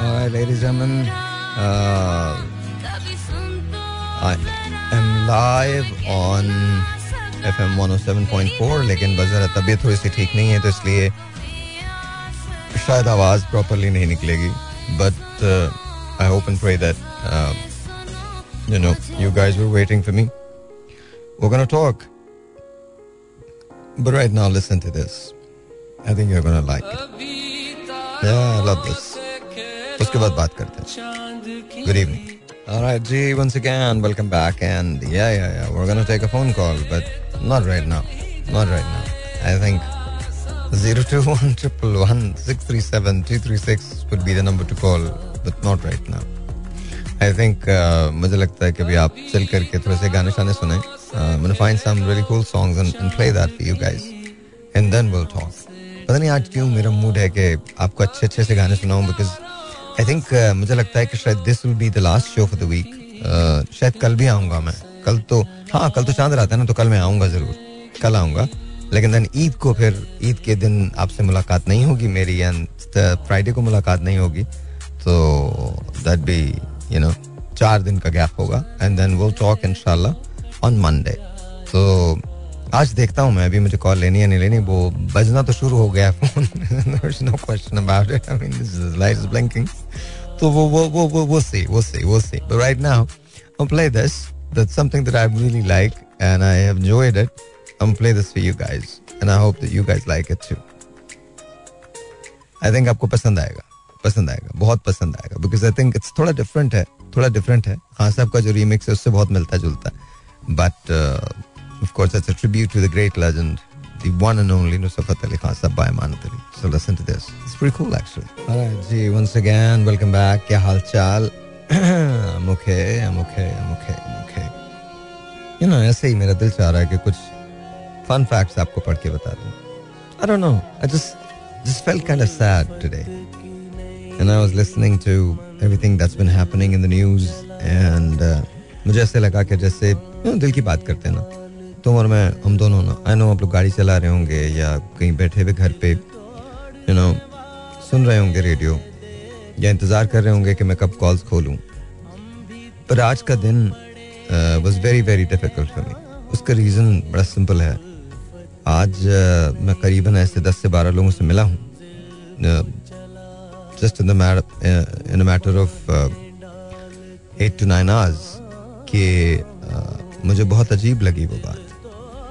All right, ladies and gentlemen, uh, I am live on FM 107.4 लेकिन बजरा तबीयत थोड़ी सी ठीक नहीं है तो इसलिए शायद आवाज़ प्रॉपरली नहीं निकलेगी but I hope and pray that you know you guys were waiting for me we're gonna talk but right now listen to this i think you're gonna like it yeah i love this उसके बाद बात करते हैं good evening All right, G, once again, welcome back. And yeah, yeah, yeah, we're to take a phone call, but not right now. Not right now. I think 021 637 236 would be the number to call, but not right now. I think uh, मुझे लगता है कि अभी आप चल करके थोड़े से गाने शाने सुने I'm gonna find some really cool songs and, and play that for you guys and then we'll talk पता नहीं आज क्यों मेरा मूड है कि आपको अच्छे अच्छे से गाने सुनाऊं बिकॉज़ आई थिंक मुझे लगता है कि शायद this will be the last show for the week शायद कल भी आऊँगा मैं। कल तो हाँ कल तो चाँद रहता है ना तो कल मैं आऊँगा ज़रूर। कल आऊँगा। लेकिन देन ईद को फिर, ईद के दिन आपसे मुलाकात नहीं होगी मेरी एंड फ्राइडे को मुलाकात नहीं होगी। तो दैट बी यू नो चार दिन का गैप होगा। एंड देन विल टॉक इंशाल्लाह ऑन मंडे तो आज देखता हूँ मैं, अभी मुझे कॉल लेनी है, नहीं लेनी, वो बजना तो शुरू हो गया phone no question about it I mean light is blinking तो वो वो वो वो वो सी वो सी वो सी but right now I'll play this. That's something that I really like, and I have enjoyed it. I'm play this for you guys, and I hope that you guys like it too. I think आपको पसंद आएगा पसंद आएगा, बहुत पसंद आएगा because I think it's थोड़ा different है, थोड़ा डिफरेंट है खान साहब का जो रीमिक्स है, उससे बहुत मिलता जुलता है but Of course it's a tribute to the great legend the one and only Nusafat Ali Khan Sab by Amanat Ali. So listen to this. It's pretty cool actually. Alright, ji once again welcome back. क्या हाल चाल? I'm okay, I'm okay, I'm okay, I'm okay. You know ऐसे ही मेरा दिल चाह रहा है कि कुछ fun facts आपको पढ़ के बता दूं. I don't know. I just just felt kind of sad today. And I was listening to everything that's been happening in the news and uh, मुझे ऐसे लगा कि जैसे you know, दिल की बात करते हैं ना तुम और मैं हम दोनों ना आई नो आप लोग गाड़ी चला रहे होंगे या कहीं बैठे हुए घर पे यू नो सुन रहे होंगे रेडियो या इंतज़ार कर रहे होंगे कि मैं कब कॉल्स खोलूं। पर आज का दिन was very very difficult for me उसका रीज़न बड़ा सिंपल है। आज uh, मैं करीबन ऐसे दस से बारह लोगों से मिला हूँ। Just in in matter of eight to nine hours कि uh, मुझे बहुत अजीब लगी वो बात।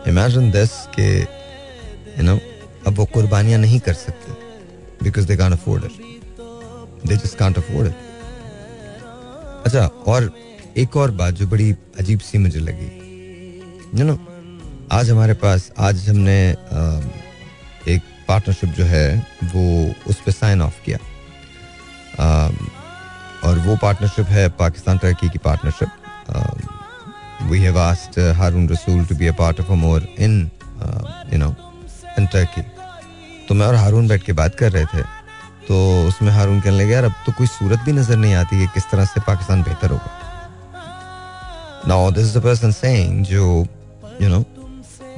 इमेजिन दिस के यू नो अब वो कुर्बानियाँ नहीं कर सकते because they can't afford it they just can't afford it अच्छा और एक और बात जो बड़ी अजीब सी मुझे लगी। यू नो आज हमारे पास, आज हमने एक पार्टनरशिप जो है, वो उस पर साइन ऑफ़ किया। और वो पार्टनरशिप है पाकिस्तान टर्की की partnership we have asked uh, Harun Rasool to be a part of a more in uh, you know in Turkey. तो मैं और हारून बैठ के बात कर रहे थे। तो उसमें हारून कहने लगे यार अब तो कोई सूरत भी नज़र नहीं आती है किस तरह से पाकिस्तान बेहतर होगा. Now this is the person saying जो यू नो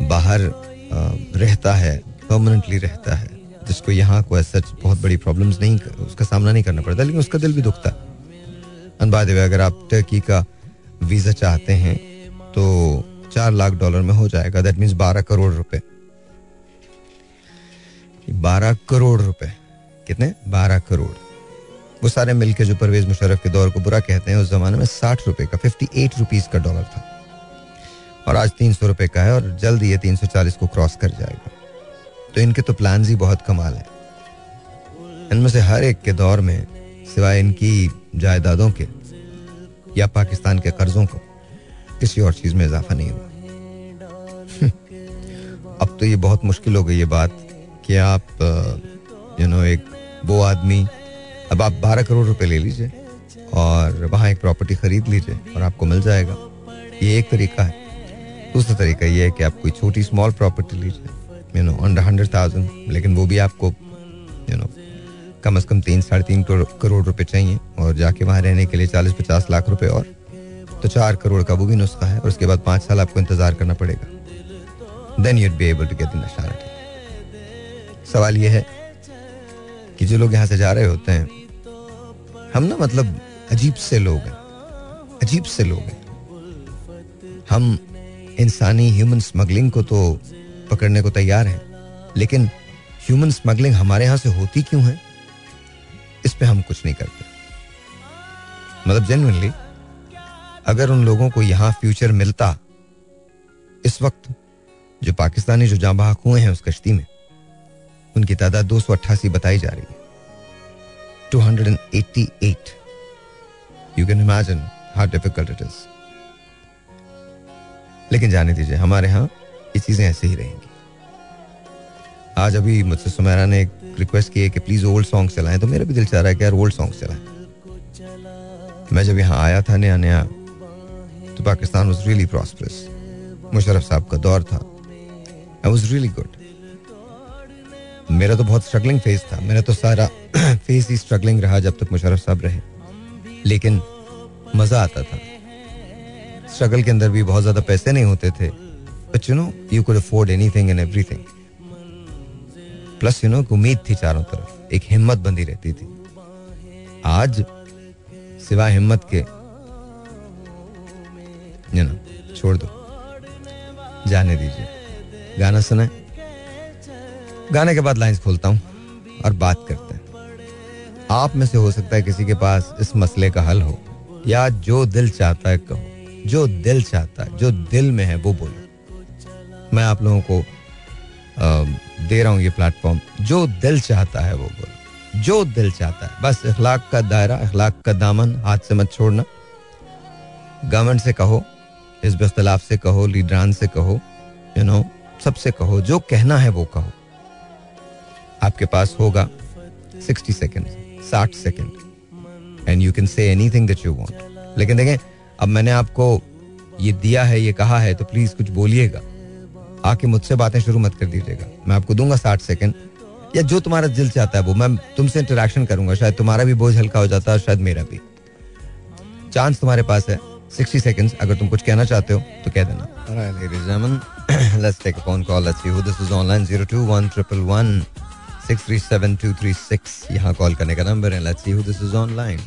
बाहर uh, रहता है परमानेंटली रहता है जिसको यहाँ को सच बहुत बड़ी प्रॉब्लम्स नहीं उसका सामना नहीं करना पड़ता लेकिन उसका दिल भी दुखता। बाय द वे अगर आप टर्की का वीज़ा चाहते हैं तो चार लाख डॉलर में हो जाएगा। दैट मीन्स बारह करोड़ रुपए। बारह करोड़ रुपए। कितने? बारह करोड़। वो सारे मिलके जो परवेज मुशर्रफ के दौर को बुरा कहते हैं, उस जमाने में साठ रुपए का फिफ्टी एट रुपीज़ का डॉलर था। और आज तीन सौ रुपए का है और जल्द ये तीन सौ चालीस को क्रॉस कर जाएगा। तो इनके तो प्लान ही बहुत कमाल है। इनमें से हर एक के दौर में, सिवाय इनकी जायदादों के या पाकिस्तान के कर्जों को किसी और चीज़ में इजाफा नहीं हुआ। अब तो ये बहुत मुश्किल हो गई ये बात कि आप यू नो एक वो आदमी, अब आप बारह करोड़ रुपए ले लीजिए और वहाँ एक प्रॉपर्टी खरीद लीजिए और आपको मिल जाएगा। ये एक तरीका है। दूसरा तरीका ये है कि आप कोई छोटी स्मॉल प्रॉपर्टी लीजिए you know under hundred thousand लेकिन वो भी आपको यू नो कम से कम तीन, साढ़े तीन करोड़ रुपए चाहिए और जाके वहाँ रहने के लिए चालीस पचास लाख रुपए और तो चार करोड़ का वो भी नुस्खा है और उसके बाद पाँच साल आपको इंतज़ार करना पड़ेगा। Then you'd be able to get nationality सवाल ये है कि जो लोग यहाँ से जा रहे होते हैं, हम ना मतलब अजीब से लोग हैं, अजीब से लोग हैं। हम इंसानी ह्यूमन स्मगलिंग को तो पकड़ने को तैयार हैं, लेकिन ह्यूमन स्मगलिंग हमारे यहाँ से होती क्यों है? इस पे हम कुछ नहीं करते। मतलब जेनुअनली अगर उन लोगों को यहाँ फ्यूचर मिलता, इस वक्त जो पाकिस्तानी जो जहाँ बहाक हुए हैं उस कश्ती में, उनकी तादाद दो सौ अट्ठासी बताई जा रही है। Two hundred and eighty eight you can imagine how difficult it is लेकिन जाने दीजिए, हमारे यहाँ ये चीज़ें ऐसे ही रहेंगी। आज अभी मुझसे सुमेरा ने एक रिक्वेस्ट की है कि प्लीज़ ओल्ड सॉन्ग चलाएँ तो मेरा भी दिल चाह रहा है कि यार ओल्ड सॉन्ग चलाएँ। मैं जब यहाँ आया था नया नया तो Pakistan was really prosperous Musharraf साहब का दौर था आई वॉज़ रियली गुड मेरा तो बहुत स्ट्रगलिंग फ़ेज़ था। मेरा तो सारा फेस ही स्ट्रगलिंग रहा जब तक मुशरफ साहब रहे। लेकिन मज़ा आता था। स्ट्रगल के अंदर भी बहुत ज़्यादा पैसे नहीं होते थे। But you know you could afford anything and everything plus you know उम्मीद थी चारों तरफ़। एक हिम्मत बंदी रहती थी। आज, सिवाय हिम्मत के यू नो छोड़ दो। जाने दीजिए। गाना सुने गाने के बाद लाइंस खोलता हूँ और बात करते हैं। आप में से हो सकता है किसी के पास इस मसले का हल हो, या जो दिल चाहता है कहो। जो दिल चाहता है, जो दिल में है, वो बोलो। मैं आप लोगों को दे रहा हूँ ये प्लेटफॉर्म जो दिल चाहता है, वो बोलो। जो दिल चाहता है। बस इखलाक का दायरा, इखलाक का दामन, हाथ से मत छोड़ना। गवर्नमेंट से कहो इस इख्तलाफ से कहो, लीडरान से कहो यू नो सबसे कहो, जो कहना है वो कहो। आपके पास होगा सिक्सटी सेकेंड साठ second and you can say anything that you want लेकिन देखें, अब मैंने आपको ये दिया है, ये कहा है तो प्लीज़ कुछ बोलिएगा। आके मुझसे बातें शुरू मत कर दीजिएगा। मैं आपको दूँगा साठ सेकेंड या जो तुम्हारा दिल चाहता है वो, मैं तुमसे इंटरेक्शन करूँगा, शायद तुम्हारा भी बोझ हल्का हो जाता है शायद मेरा भी। चांस तुम्हारे पास है। सिक्सटी सेकेंड्स अगर तुम कुछ कहना चाहते हो तो कह देना। Take a phone call let's see who this is online 021 637 यहाँ कॉल करने का नंबर है. Let's see who this is online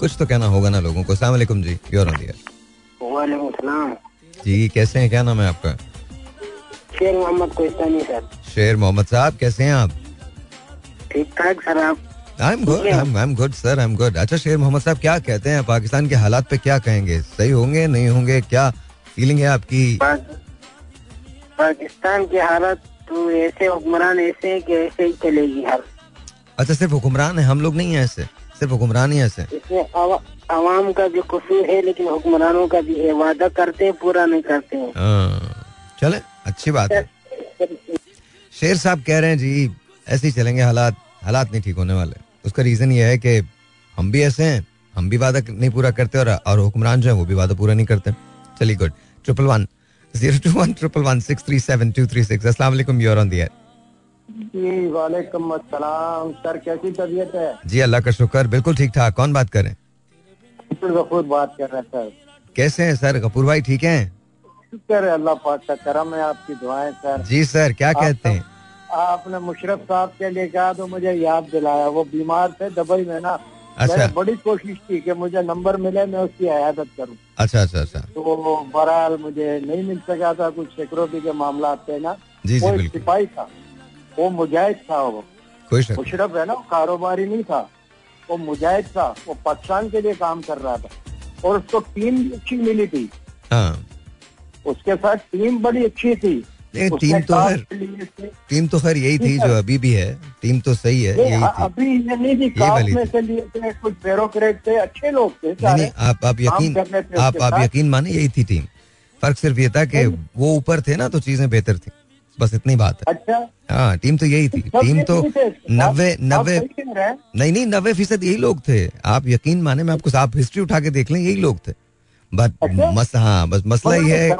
कुछ तो कहना होगा ना लोगों को। अस्सलाम वालेकुम जी यू आर ऑन द वालेकुम सलाम। जी कैसे हैं? क्या नाम है आपका? शेर मोहम्मद कोस्तानी सर। शेर मोहम्मद साहब कैसे हैं आप? ठीक ठाक सर आप? I am good I am good sir I am good अच्छा शेर मोहम्मद साहब क्या कहते हैं? पाकिस्तान के हालात पे क्या कहेंगे? सही होंगे नहीं होंगे? क्या फीलिंग है आपकी? पाकिस्तान के हालात तो ऐसे हुक्मरान ऐसे हैं कि ऐसे ही चलेगी हर। अच्छा सिर्फ़ हुक्मरान है हम लोग नहीं है ऐसे। सिर्फ़ हुक्मरान ही ऐसे। इसमें आवाम का भी कसूर है लेकिन हुक्मरानों का भी है। वादा करते हैं पूरा नहीं करते हैं। हाँ, चले अच्छी बात है। शेर साहब कह रहे हैं जी ऐसे ही चलेंगे हालात। हालात नहीं ठीक होने वाले। उसका रीजन ये है कि हम भी ऐसे हैं हम भी वादा नहीं पूरा करते और और हुक्मरान जो है वो भी वादा पूरा नहीं करते। चलिए good triple one zero two one triple one six three seven two three six अस्सलाम वालेकुम यूर ऑन दी जी वालेकुम अस्सलाम। सर कैसी तबीयत है? जी अल्लाह का शुक्र बिल्कुल ठीक ठाक। कौन बात करें गफूर बात कर रहे हैं सर। कैसे हैं सर? गफूर भाई ठीक हैं? शुक्र है अल्लाह पाक का करम है आपकी दुआएँ सर। जी सर क्या कहते हैं? आपने मुशरफ साहब के लिए कहा तो मुझे याद दिलाया। वो बीमार थे दुबई में ना। अच्छा। मैंने बड़ी कोशिश की कि मुझे नंबर मिले मैं उसकी अयादत करूँ। अच्छा अच्छा अच्छा। तो बहरहाल मुझे नहीं मिल सका था कुछ सिक्योरिटी के मामला थे ना। जी जी वो एक सिपाही था। वो मुजाहिद था वो। मुशरफ है ना कारोबारी नहीं था। वो मुजाहिद था। वो पाकिस्तान के लिए काम कर रहा था। और उसको टीम अच्छी मिली थी। हाँ। उसके साथ टीम बड़ी अच्छी थी। टीम तो खैर। टीम तो खैर यही थी जो अभी भी है। टीम तो सही है यही थी। अभी ये नहीं थी वाली थी। से लिए थे कुछ ब्यूरोक्रेट थे अच्छे लोग थे नहीं आप आप यकीन आप आप यकीन माने यही थी टीम। फ़र्क सिर्फ़ ये था कि वो ऊपर थे ना तो चीज़ें बेहतर थी। बस इतनी बात है। अच्छा। हाँ टीम तो यही थी। टीम तो नब्बे नब्बे। नहीं नहीं नब्बे फ़ीसद यही लोग थे। आप यकीन माने मैं आपको आप हिस्ट्री उठा के देख लें यही लोग थे। बट अच्छा? मस हाँ बस मसला ही। है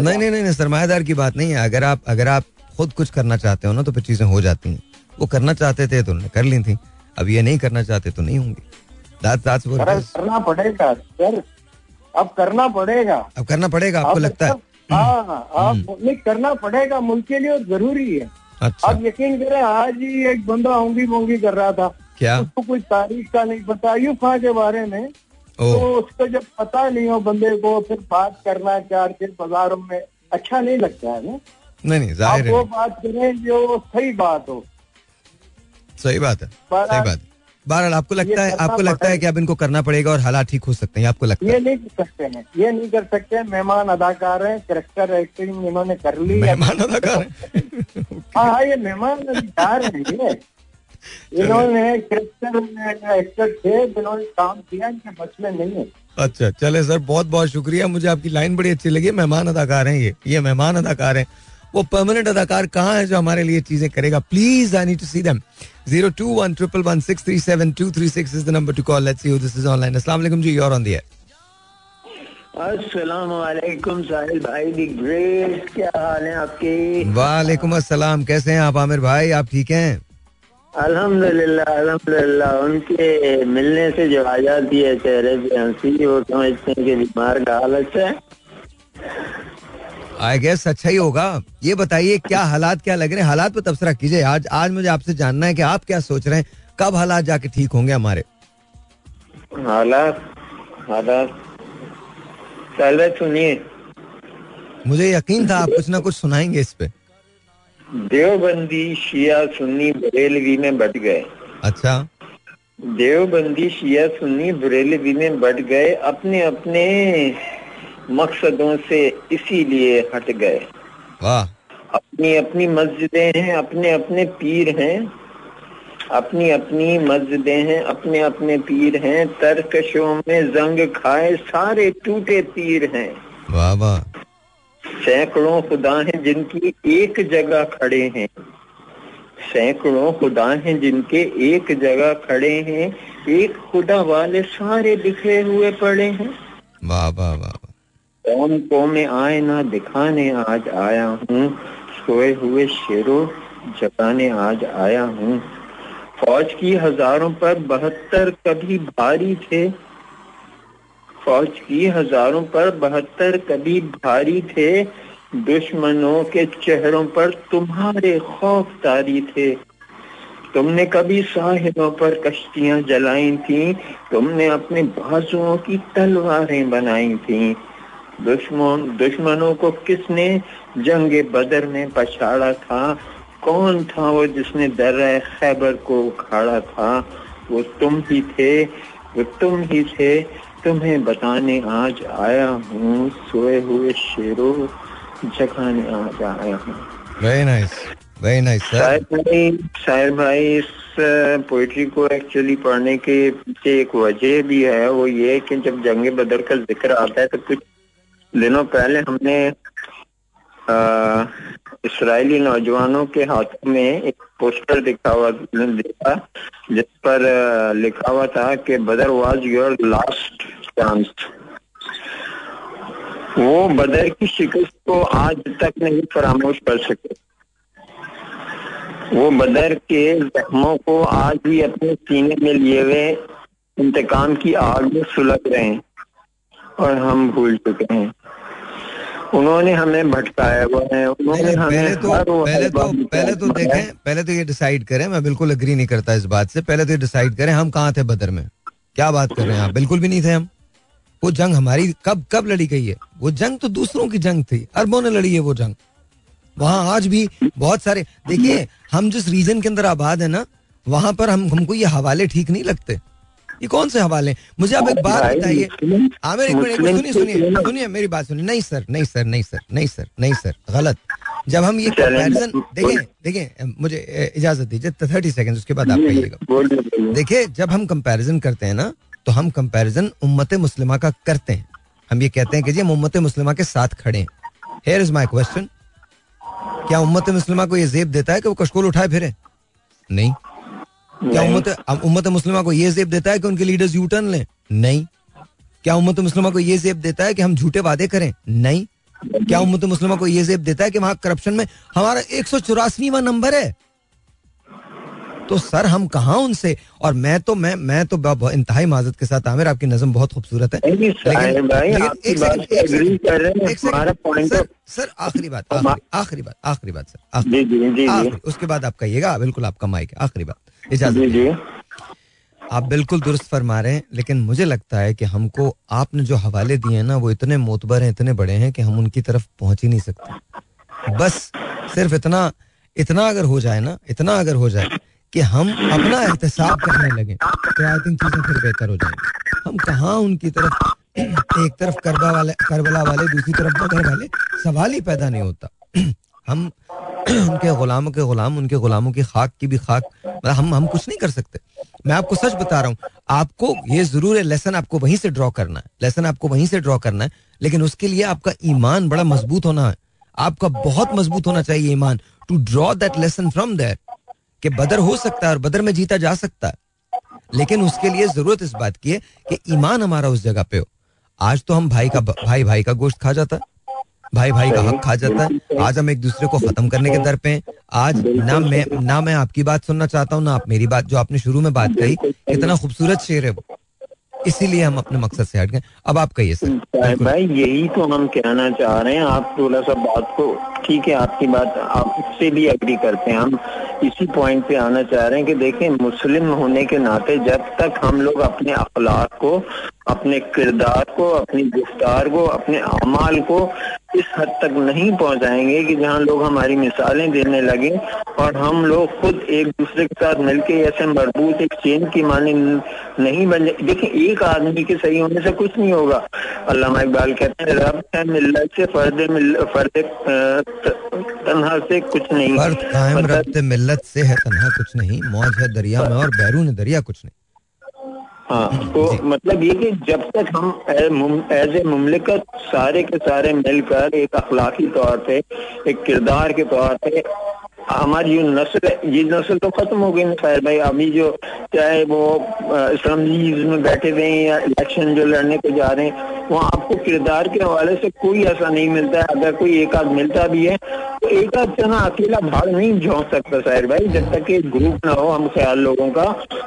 नहीं नहीं नहीं नहीं, की बात नहीं है। अगर आप अगर आप खुद कुछ करना चाहते हो ना तो फिर चीज़ें हो जाती हैं। वो करना चाहते थे तो उन्होंने कर ली थी। अब ये नहीं करना चाहते तो नहीं होंगी. करना पड़ेगा सर। अब करना पड़ेगा। अब करना पड़ेगा आपको लगता है। मतलब- हाँ आप नहीं करना पड़ेगा मुल्क के लिए और ज़रूरी है। अच्छा। आप यकीन करें आज ही एक बंदा होंगी मोंगी कर रहा था। क्या? उसको कोई तारीख का नहीं पता। यूफा के बारे में तो उसको जब पता नहीं हो बंदे को फिर बात करना चार फिर बाजारों में अच्छा नहीं लगता है ना? नहीं नहीं आप ज़ाहिर वो बात करें जो सही बात हो। सही बात है सही बात है। बहरहाल आपको लगता है आपको लगता है कि अब इनको करना पड़ेगा और हालात ठीक हो सकते हैं आपको लगता है? ये नहीं कर सकते हैं ये नहीं कर सकते मेहमान अदाकार हैं करेक्टर एक्टिंग इन्होंने कर ली मेहमान अदाकार हैं। हाँ हाँ ये मेहमान अदाकार हैं इन्होंने एक्टर थे जिन्होंने काम किया इनके बस में नहीं है। अच्छा चले सर बहुत बहुत शुक्रिया। मुझे आपकी लाइन बड़ी अच्छी लगी। मेहमान अदाकार हैं ये। ये मेहमान अदाकार हैं। वो परमानेंट अदाकार कहाँ है जो हमारे लिए चीज़ें करेगा? Please I need to see them zero two one triple one six three seven two three six is the number to call let's see who this is online अस्सलाम वालेकुम जी योर ऑन द एयर अस्सलाम वालेकुम साहिल भाई the great क्या हाल है आपके? वालेकुम अस्सलाम। कैसे हैं आप आमिर भाई? आप ठीक हैं? अल्हम्दुलिल्लाह अल्हम्दुलिल्लाह। उनके मिलने से जो आ जाती है चेहरे पे हँसी वो समझते हैं कि बीमार का हालत है। आई गेस अच्छा ही होगा। ये बताइए क्या हालात क्या लग रहे हैं? हालात पर तबसरा कीजिए। आज आज मुझे आपसे जानना है कि आप क्या सोच रहे हैं? कब हालात जाके ठीक होंगे हमारे? हालात हालात। भाई सुनिए। मुझे यकीन था आप कुछ ना कुछ सुनाएँगे इस पे। देवबंदी शिया सुन्नी बरेलवी में बट गए। अच्छा। देवबंदी शिया सुन्नी बरेलवी में बट गए अपने अपने मकसदों से इसीलिए हट गए। वाह। अपनी अपनी मस्जिदें हैं अपने अपने पीर हैं अपनी अपनी मस्जिदें हैं अपने अपने पीर हैं तरकशों में जंग खाए सारे टूटे पीर हैं। वाह वाह। सैकड़ों खुदा हैं जिनकी एक जगह खड़े हैं। सैकड़ों खुदा हैं जिनके एक जगह खड़े हैं। एक खुदा वाले सारे बिखरे हुए पड़े हैं। वाह वाह वाह को में आए ना दिखाने आज आया हूँ। सोए हुए शेरों जगाने आज आया हूँ। फौज की हज़ारों पर बहत्तर कभी भारी थे। फौज की हज़ारों पर बहत्तर कभी भारी थे। दुश्मनों के चेहरों पर तुम्हारे खौफ तारी थे। तुमने कभी साहिलों पर कश्तियाँ जलाई थी। तुमने अपने बाजुओं की तलवारें बनाई थी। दुश्मन, दुश्मनों को किसने जंग बदर में पछाड़ा था? कौन था वो जिसने दर्रा खैबर को उखाड़ा था? वो तुम ही थे, वो तुम ही थे। तुम्हें बताने आज आया हूँ सोए हुए शेरों जगाने आज आया हूँ। वेरी नाइस वेरी नाइस शायर भाई शायर भाई इस पोइट्री को एक्चुअली पढ़ने के पीछे एक वजह भी है वो ये कि जब जंग बदर का ज़िक्र आता है तो कुछ दिनों पहले हमने इसराइली नौजवानों के हाथों में एक पोस्टर दिखा हुआ देखा जिस पर लिखा हुआ था कि Badr was your last chance वो बदर की शिकस्त को आज तक नहीं फरामोश कर सके। वो बदर के जख्मों को आज भी अपने सीने में लिए हुए इंतकाम की आग में सुलग रहे हैं और हम भूल चुके हैं। उन्होंने हमें भटकाया हुआ है। उन्होंने पहले हमें तो पहले तो पहले तो देखें पहले तो ये डिसाइड करें मैं बिल्कुल अग्री नहीं करता इस बात से। पहले तो ये डिसाइड करें हम कहाँ थे बदर में? क्या बात कर रहे हैं आप? बिल्कुल भी नहीं थे हम। वो जंग हमारी कब कब लड़ी गई है? वो जंग तो दूसरों की जंग थी। अरबों ने लड़ी है वो जंग। वहाँ आज भी बहुत सारे देखिए हम जिस रीजन के अंदर आबाद है ना वहाँ पर हम हमको ये हवाले ठीक नहीं लगते। ये कौन से हवाले मुझे आप एक बात बताइए। आमिर एक मिनट सुनिए सुनिए सुनिए मेरी बात सुनिए। नहीं सर नहीं सर नहीं सर नहीं सर नहीं सर गलत। जब हम ये कंपैरिजन बोलिए। देखें देखें मुझे इजाज़त दीजिए थर्टी सेकंड उसके बाद आप कहिएगा। देखिए जब हम कंपैरिजन करते हैं ना तो हम कंपैरिजन उम्मत मुस्लिमा का करते हैं। हम ये कहते हैं कि जी हम उम्मत मुस्लिमा के साथ खड़े हैं। हेयर इज़ माई क्वेश्चन क्या उम्मत मुस्लिमा को ये जेब देता है कि वो कशकोल उठाए फिरे? नहीं। क्या उम्मत उम्मत मुस्लिमा को ये जेब देता है कि उनके लीडर्स यू टर्न लें? नहीं। क्या उम्मत मुस्लिमा को ये जेब देता है कि हम झूठे वादे करें? नहीं। क्या उम्मत मुस्लिमा को ये जेब देता है कि वहाँ करप्शन में हमारा एक सौ चौरासीवा नंबर है? तो सर हम कहा उनसे? और मैं तो मैं मैं तो इंतहाई माजत के साथ आमिर आपकी नजम बहुत खूबसूरत है। सर, आखिरी बात आखिरी बात आखिरी बात सर उसके बाद आप कहिएगा बिल्कुल आपका माइक है आखिरी बात इजाज़त आप बिल्कुल दुरुस्त फरमा रहे हैं लेकिन मुझे लगता है कि हमको आपने जो हवाले दिए हैं ना वो इतने मोतबर हैं इतने बड़े हैं कि हम उनकी तरफ़ पहुँच ही नहीं सकते। बस सिर्फ़ इतना इतना अगर हो जाए ना इतना अगर हो जाए कि हम अपना एहतसाब करने लगे तो आई थिंक चीज़ें फिर बेहतर हो जाएँगी। हम कहा उनकी तरफ़, एक तरफ़ करबा वाले, करबला वाले, दूसरी तरफ़ बदर वाले, सवाल ही पैदा नहीं होता। हम उनके गुलामों के गुलाम, उनके गुलामों की खाक की भी खाक मतलब हम हम कुछ नहीं कर सकते। मैं आपको सच बता रहा हूँ, आपको ये ज़रूर है, लेसन आपको वहीं से ड्रॉ करना है, लेसन आपको वहीं से ड्रॉ करना है, लेकिन उसके लिए आपका ईमान बड़ा मज़बूत होना है। आपका बहुत मज़बूत होना चाहिए ईमान to draw that lesson from there कि बदर हो सकता है और बदर में जीता जा सकता है। लेकिन उसके लिए ज़रूरत इस बात की है कि ईमान हमारा उस जगह पे हो। आज तो हम भाई का भाई भाई का गोश्त खा जाता है। भाई भाई का हक खा जाता है। आज हम एक दूसरे को खत्म करने के दर पे आज ना मैं ना मैं आपकी बात सुनना चाहता हूँ ना आप मेरी बात जो आपने शुरू में बात कही कितना खूबसूरत शेर है वो। इसीलिए हम अपने मकसद से हट गए। अब आप कहिए सर। भाई यही तो हम कहना चाह रहे हैं। आप थोड़ा सा बात को ठीक है आपकी बात आपसे भी अग्री करते हैं। हम इसी पॉइंट पे आना चाह रहे हैं कि देखें मुस्लिम होने के नाते जब तक हम लोग अपने अखलाक को, अपने किरदार को, अपनी गुफ्तार को, अपने अमाल को इस हद तक नहीं पहुंचाएँगे कि जहाँ लोग हमारी मिसालें देने लगे और हम लोग खुद एक दूसरे के साथ मिलके ऐसे मज़बूत एक चेन की माने नहीं बन जाए देखिए एक आदमी के सही होने से कुछ नहीं होगा। अल्लाह इकबाल कहते हैं रब है मिल्लत से फर्द फर्द तनहा से कुछ नहीं। फर्द कायम रब मिल्लत से है तनहा कुछ नहीं मौज है दरिया में और बैरून दरिया कुछ नहीं। हाँ तो मतलब ये कि जब तक हम एज ए मुमलिकत सारे के सारे मिलकर एक अखलाकी तौर पे एक किरदार के तौर पे हमारी जो नस्ल ये नस्ल तो खत्म हो गई ना खैर भाई अभी जो चाहे वो असम्बलीज में बैठे हुए हैं या इलेक्शन जो लड़ने को जा रहे हैं वहाँ आपको किरदार के हवाले से कोई ऐसा नहीं मिलता है। अगर कोई एक आध मिलता भी है तो एक आध जना अकेला भाग नहीं झोंक सकता शायर भाई जब तक एक ग्रुप ना हो हम ख्याल लोगों का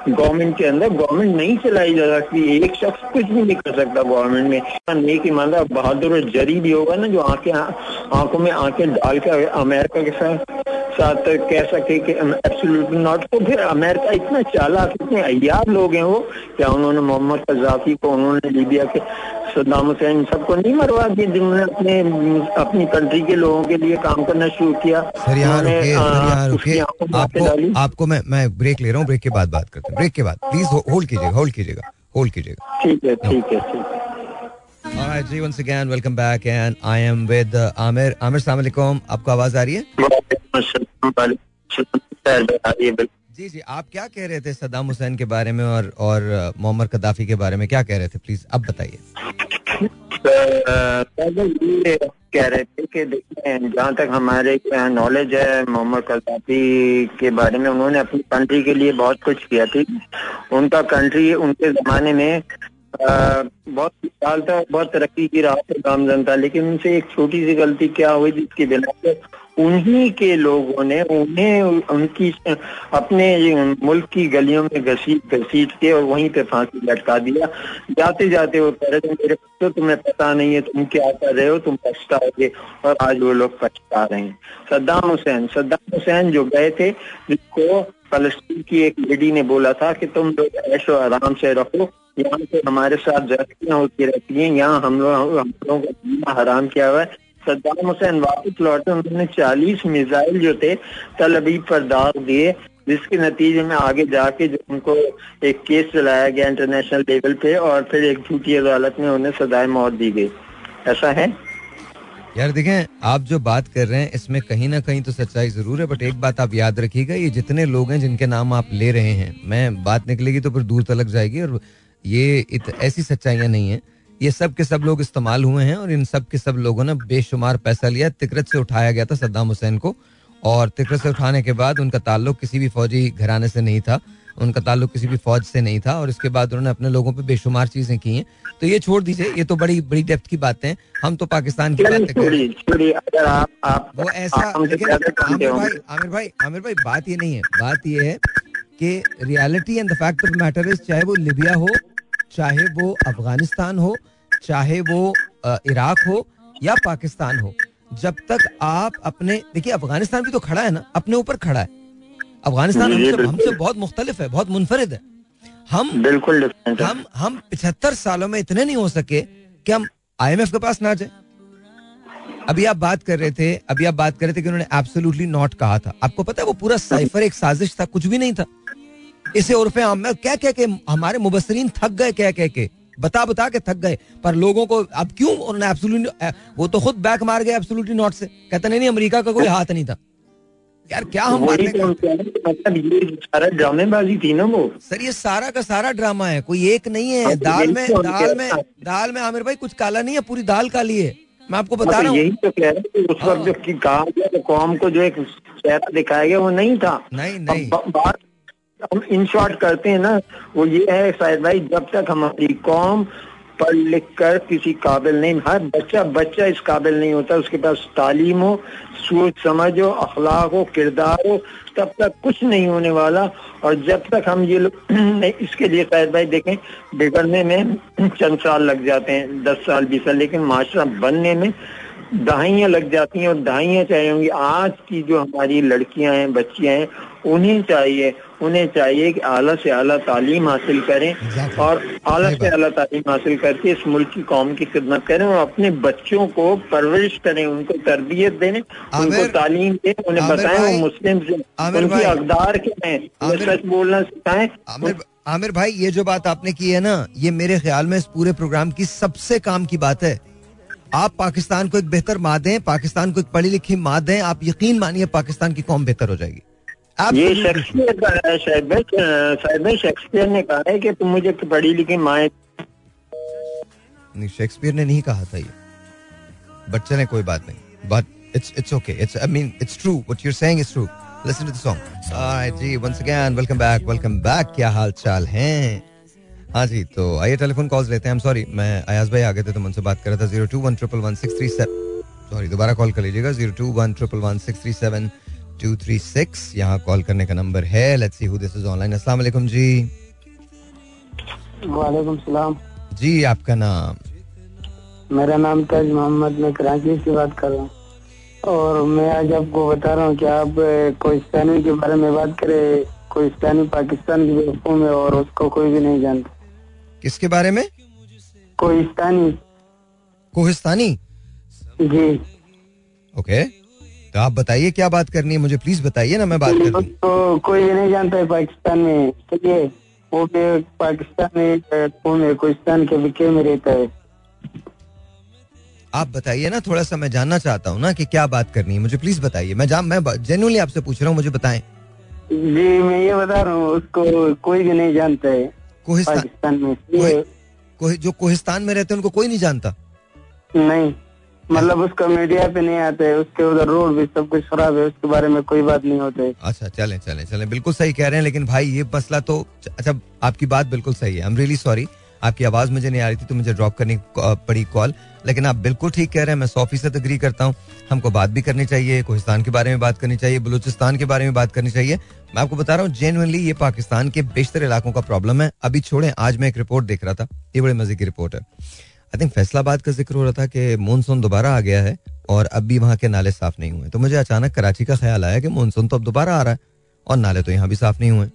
गवर्नमेंट के अंदर गवर्नमेंट नहीं चलाई जा सकती है एक शख्स कुछ भी नहीं कर सकता गवर्नमेंट में। नेक ईमानदार बहादुर और जरी भी होगा ना जो आँखें, आँखों में आँखें डालकर अमेरिका के साथ साथ कह सके कि एब्सोल्युटली नॉट तो फिर अमेरिका इतना चालाक इतने अयार लोग हैं वो क्या उन्होंने मोहम्मद कजाफी को उन्होंने लीबिया के सद्दाम हुसैन सबको नहीं मरवा दिया जिन्होंने अपने अपनी कंट्री के लोगों के लिए काम करना शुरू किया। सर यहाँ रुके, रुके, आपको, आपको मैं मैं ब्रेक ले रहा हूँ ब्रेक के बाद बात करते हैं। ब्रेक के बाद प्लीज़ होल्ड कीजिएगा होल्ड कीजिएगा होल्ड कीजिएगा। ठीक है ठीक है ठीक है। Alright, ji once again welcome back and I am with uh, Amir. Amir, अस्सलाम आपको आवाज़ आ रही है? जी जी। आप क्या कह रहे थे सद्दाम हुसैन के बारे में और और मोहम्मद कदाफी के बारे में? क्या कह रहे थे? प्लीज़ अब बताइए। कह रहे थे कि देखिए जहाँ तक हमारे नॉलेज है, मोहम्मद कदाफी के बारे में, उन्होंने अपनी कंट्री के लिए बहुत कुछ किया थी। उनका कंट्री उनके जमाने में बहुत साल था बहुत तरक्की की राह पे गामजन था, लेकिन उनसे एक छोटी सी गलती क्या हुई, जिसकी बिना उन्हीं के लोगों ने उन्हें, उनकी, अपने मुल्क की गलियों में घसीट घसीट के और वहीं पे फांसी लटका दिया। जाते जाते वो कह रहे थे, मेरे तो तुम्हें पता नहीं है तुम क्या कर रहे हो, तुम पछताओगे और आज वो लोग पछता रहे हैं। सद्दाम हुसैन सद्दाम हुसैन जो गए थे जिसको फलस्तीन की एक लेडी ने बोला था कि तुम लोग ऐशो आराम से रखो यहाँ पे हमारे साथ जख्तियाँ होती रहती हैं, यहाँ हम लोग, हम लोगों का हराम किया हुआ है। सद्दाम हुसैन वापस लौटे उन्होंने चालीस मिसाइल जो थे तल अबीब पर दाग दिए जिसके नतीजे में आगे जाके जो उनको एक केस चलाया गया इंटरनेशनल लेवल पे और फिर एक झूठी अदालत में उन्हें सदाए मौत दी गई। ऐसा है? यार देखें आप जो बात कर रहे हैं इसमें कहीं ना कहीं तो सच्चाई ज़रूर है बट एक बात आप याद रखिएगा ये जितने लोग हैं जिनके नाम आप ले रहे हैं मैं बात निकलेगी तो फिर दूर तलक जाएगी और ये इत, ऐसी सच्चाइयाँ नहीं है। ये सब के सब लोग इस्तेमाल हुए हैं और इन सब के सब लोगों ने बेशुमार पैसा लिया। तिकरत से उठाया गया था सद्दाम हुसैन को और तिकरत से उठाने के बाद उनका ताल्लुक किसी भी फौजी घराने से नहीं था। उनका ताल्लुक किसी भी फौज से नहीं था और इसके बाद उन्होंने अपने लोगों पे बेशुमार चीज़ें की हैं। तो ये छोड़ दीजिए ये तो बड़ी बड़ी डेप्थ की बातें हम तो पाकिस्तान की बातें कर रहे वो ऐसा आमिर भाई आमिर भाई आमिर भाई बात ये नहीं है। बात ये है कि reality and the fact of matter is चाहे वो लिबिया हो चाहे वो अफ़गानिस्तान हो चाहे वो इराक हो या पाकिस्तान हो जब तक आप अपने देखिए अफ़गानिस्तान भी तो खड़ा है ना अपने ऊपर खड़ा है। अफ़गानिस्तान हमसे हमसे बहुत मुख्तलिफ़ है बहुत मुनफरद है। हम बिल्कुल हम हम पिछहत्तर सालों में इतने नहीं हो सके कि हम आईएमएफ के पास ना जाए। अभी आप बात कर रहे थे अभी आप बात कर रहे थे कि उन्होंने एब्सोल्युटली नॉट कहा था। आपको पता है वो पूरा साइफर एक साजिश था कुछ भी नहीं था। इसे उर्फे आम में क्या कह के हमारे मुबसरीन थक गए क्या कह के? बता बता के थक गए। पर लोगों को अब क्यों उन्होंने एब्सोल्युटली वो तो खुद बैक मार गए एब्सोल्युटली नॉट से। कहते नहीं नहीं अमेरिका का कोई हाथ नहीं था। यार क्या हम तो कह हैं, मतलब सारा ड्रामेबाजी थी ना वो। सर ये सारा का सारा ड्रामा है कोई एक नहीं है। हाँ, तो दाल में तो दाल में दाल में आमिर भाई कुछ काला नहीं है पूरी दाल काली है। मैं आपको बता मतलब रहा हूँ। यही तो कह रहे हैं उस वक्त जो हाँ। कहा गया तो कौम को जो एक चेहरा दिखाया गया वो नहीं था। नहीं नहीं। बात हम इन शॉर्ट करते हैं ना, वो ये है शायद भाई, जब तक हमारी कौम पढ़ लिख कर किसी काबिल नहीं, हर बच्चा बच्चा इस काबिल नहीं होता, उसके पास तालीम हो, सोच समझ हो, अखलाक हो, किरदार हो, तब तक कुछ नहीं होने वाला। और जब तक हम ये इसके लिए शायद भाई देखें, बिगड़ने में चंद साल लग जाते हैं, दस साल, बीस साल, लेकिन माशरा बनने में दहाइयाँ लग जाती हैं, और दहाइयाँ चाहिए होंगी, आज की जो हमारी लड़कियाँ हैं, बच्चियाँ हैं, उन्हें चाहिए उन्हें चाहिए कि आला से आला तालीम हासिल करें और आला से। आला तालीम हासिल करके इस मुल्क की कौम की खिदमत करें और अपने बच्चों को परवरिश करें उनको तरबियत दें उनको तालीम दें उन्हें बताएँ वो मुस्लिम उनकी अकदार क्या है सच बोलना सिखाएँ। आमिर आमिर भाई ये जो बात आपने की है ना ये मेरे ख्याल में इस पूरे प्रोग्राम की सबसे काम की बात है। आप पाकिस्तान को एक बेहतर माँ दें पाकिस्तान को एक पढ़ी लिखी माँ दें आप यकीन मानिए पाकिस्तान की कौम बेहतर हो जाएगी। ये शेक्सपियर का है शायद शायद शेक्सपियर ने कहा है कि तुम मुझे पढ़ी लिखी माए नहीं शेक्सपियर ने नहीं कहा था ये। बट चले कोई बात नहीं। But it's it's okay it's I mean it's true what you are saying is true listen to the song alright ji once again welcome back welcome back क्या हाल चाल हैं? हाँ जी तो आइए टेलीफोन कॉल्स लेते हैं। हम सॉरी मैं अयाज भाई आ गए थे तो मुझसे बात कर रहा था। Zero two one triple one six three seven sorry दोबारा कॉल कर लीजिएगा। Zero two one triple one six three seven two three six यहाँ कॉल करने का नंबर है। Let's see who this is online अस्सलाम वालेकुम जी। वालेकुम सलाम। जी आपका नाम? मेरा नाम ताज मोहम्मद मैं कराची से बात कर रहा हूँ। और मैं आज आपको बता रहा हूँ कि आप अ, कोहिस्तानी के बारे में बात करें कोहिस्तानी पाकिस्तान की बेवकूफ़ है और उसको कोई भी नहीं जानता। किसके बारे में? कोहिस्तानी। कोहिस्तानी? जी। ओके तो आप बताइए क्या बात करनी है? मुझे प्लीज़ बताइए ना मैं बात कर दूँ तो कोई भी नहीं जानता है पाकिस्तान। में वो भी पाकिस्तान में कौन के विके में रहता है। आप बताइए ना थोड़ा सा मैं जानना चाहता हूँ ना कि क्या बात करनी है। मुझे प्लीज़ बताइए। मैं जान मैं जेन्युइनली आपसे पूछ रहा हूँ मुझे बताएँ। जी मैं ये बता रहा हूँ उसको कोई भी नहीं जानता है कोहिस्तान पाकिस्तान में। इसलिए कोहि, जो कोहिस्तान में रहते हैं उनको कोई नहीं जानता? नहीं। मतलब उसका मीडिया पे नहीं आता है, उसके उधर रोड भी सब कुछ खराब है, उसके बारे में कोई बात नहीं होता अच्छा चले चले चले, बिल्कुल सही कह रहे हैं, लेकिन भाई ये मसला तो अच्छा आपकी बात बिल्कुल सही है। आई एम रियली सॉरी आपकी आवाज़ मुझे नहीं आ रही थी तो मुझे ड्रॉप करनी पड़ी कॉल लेकिन आप बिल्कुल ठीक कह रहे हैं, मैं सौ फ़ीसद अग्री करता हूँ। हमको बात भी करनी चाहिए, कोहिस्तान के बारे में बात करनी चाहिए, बलूचिस्तान के बारे में बात करनी चाहिए। मैं आपको बता रहा हूँ जेनुअनली ये पाकिस्तान के बेशतर इलाकों का प्रॉब्लम है। अभी छोड़ें, आज मैं एक रिपोर्ट देख रहा था, ये बड़े मज़े की रिपोर्ट है। आई थिंक फैसलाबाद का ज़िक्र हो रहा था कि मानसून दोबारा आ गया है और अब भी वहाँ के नाले साफ़ नहीं हुए। तो मुझे अचानक कराची का ख्याल आया कि मानसून तो अब दोबारा आ रहा है और नाले तो यहाँ भी साफ़ नहीं हुए।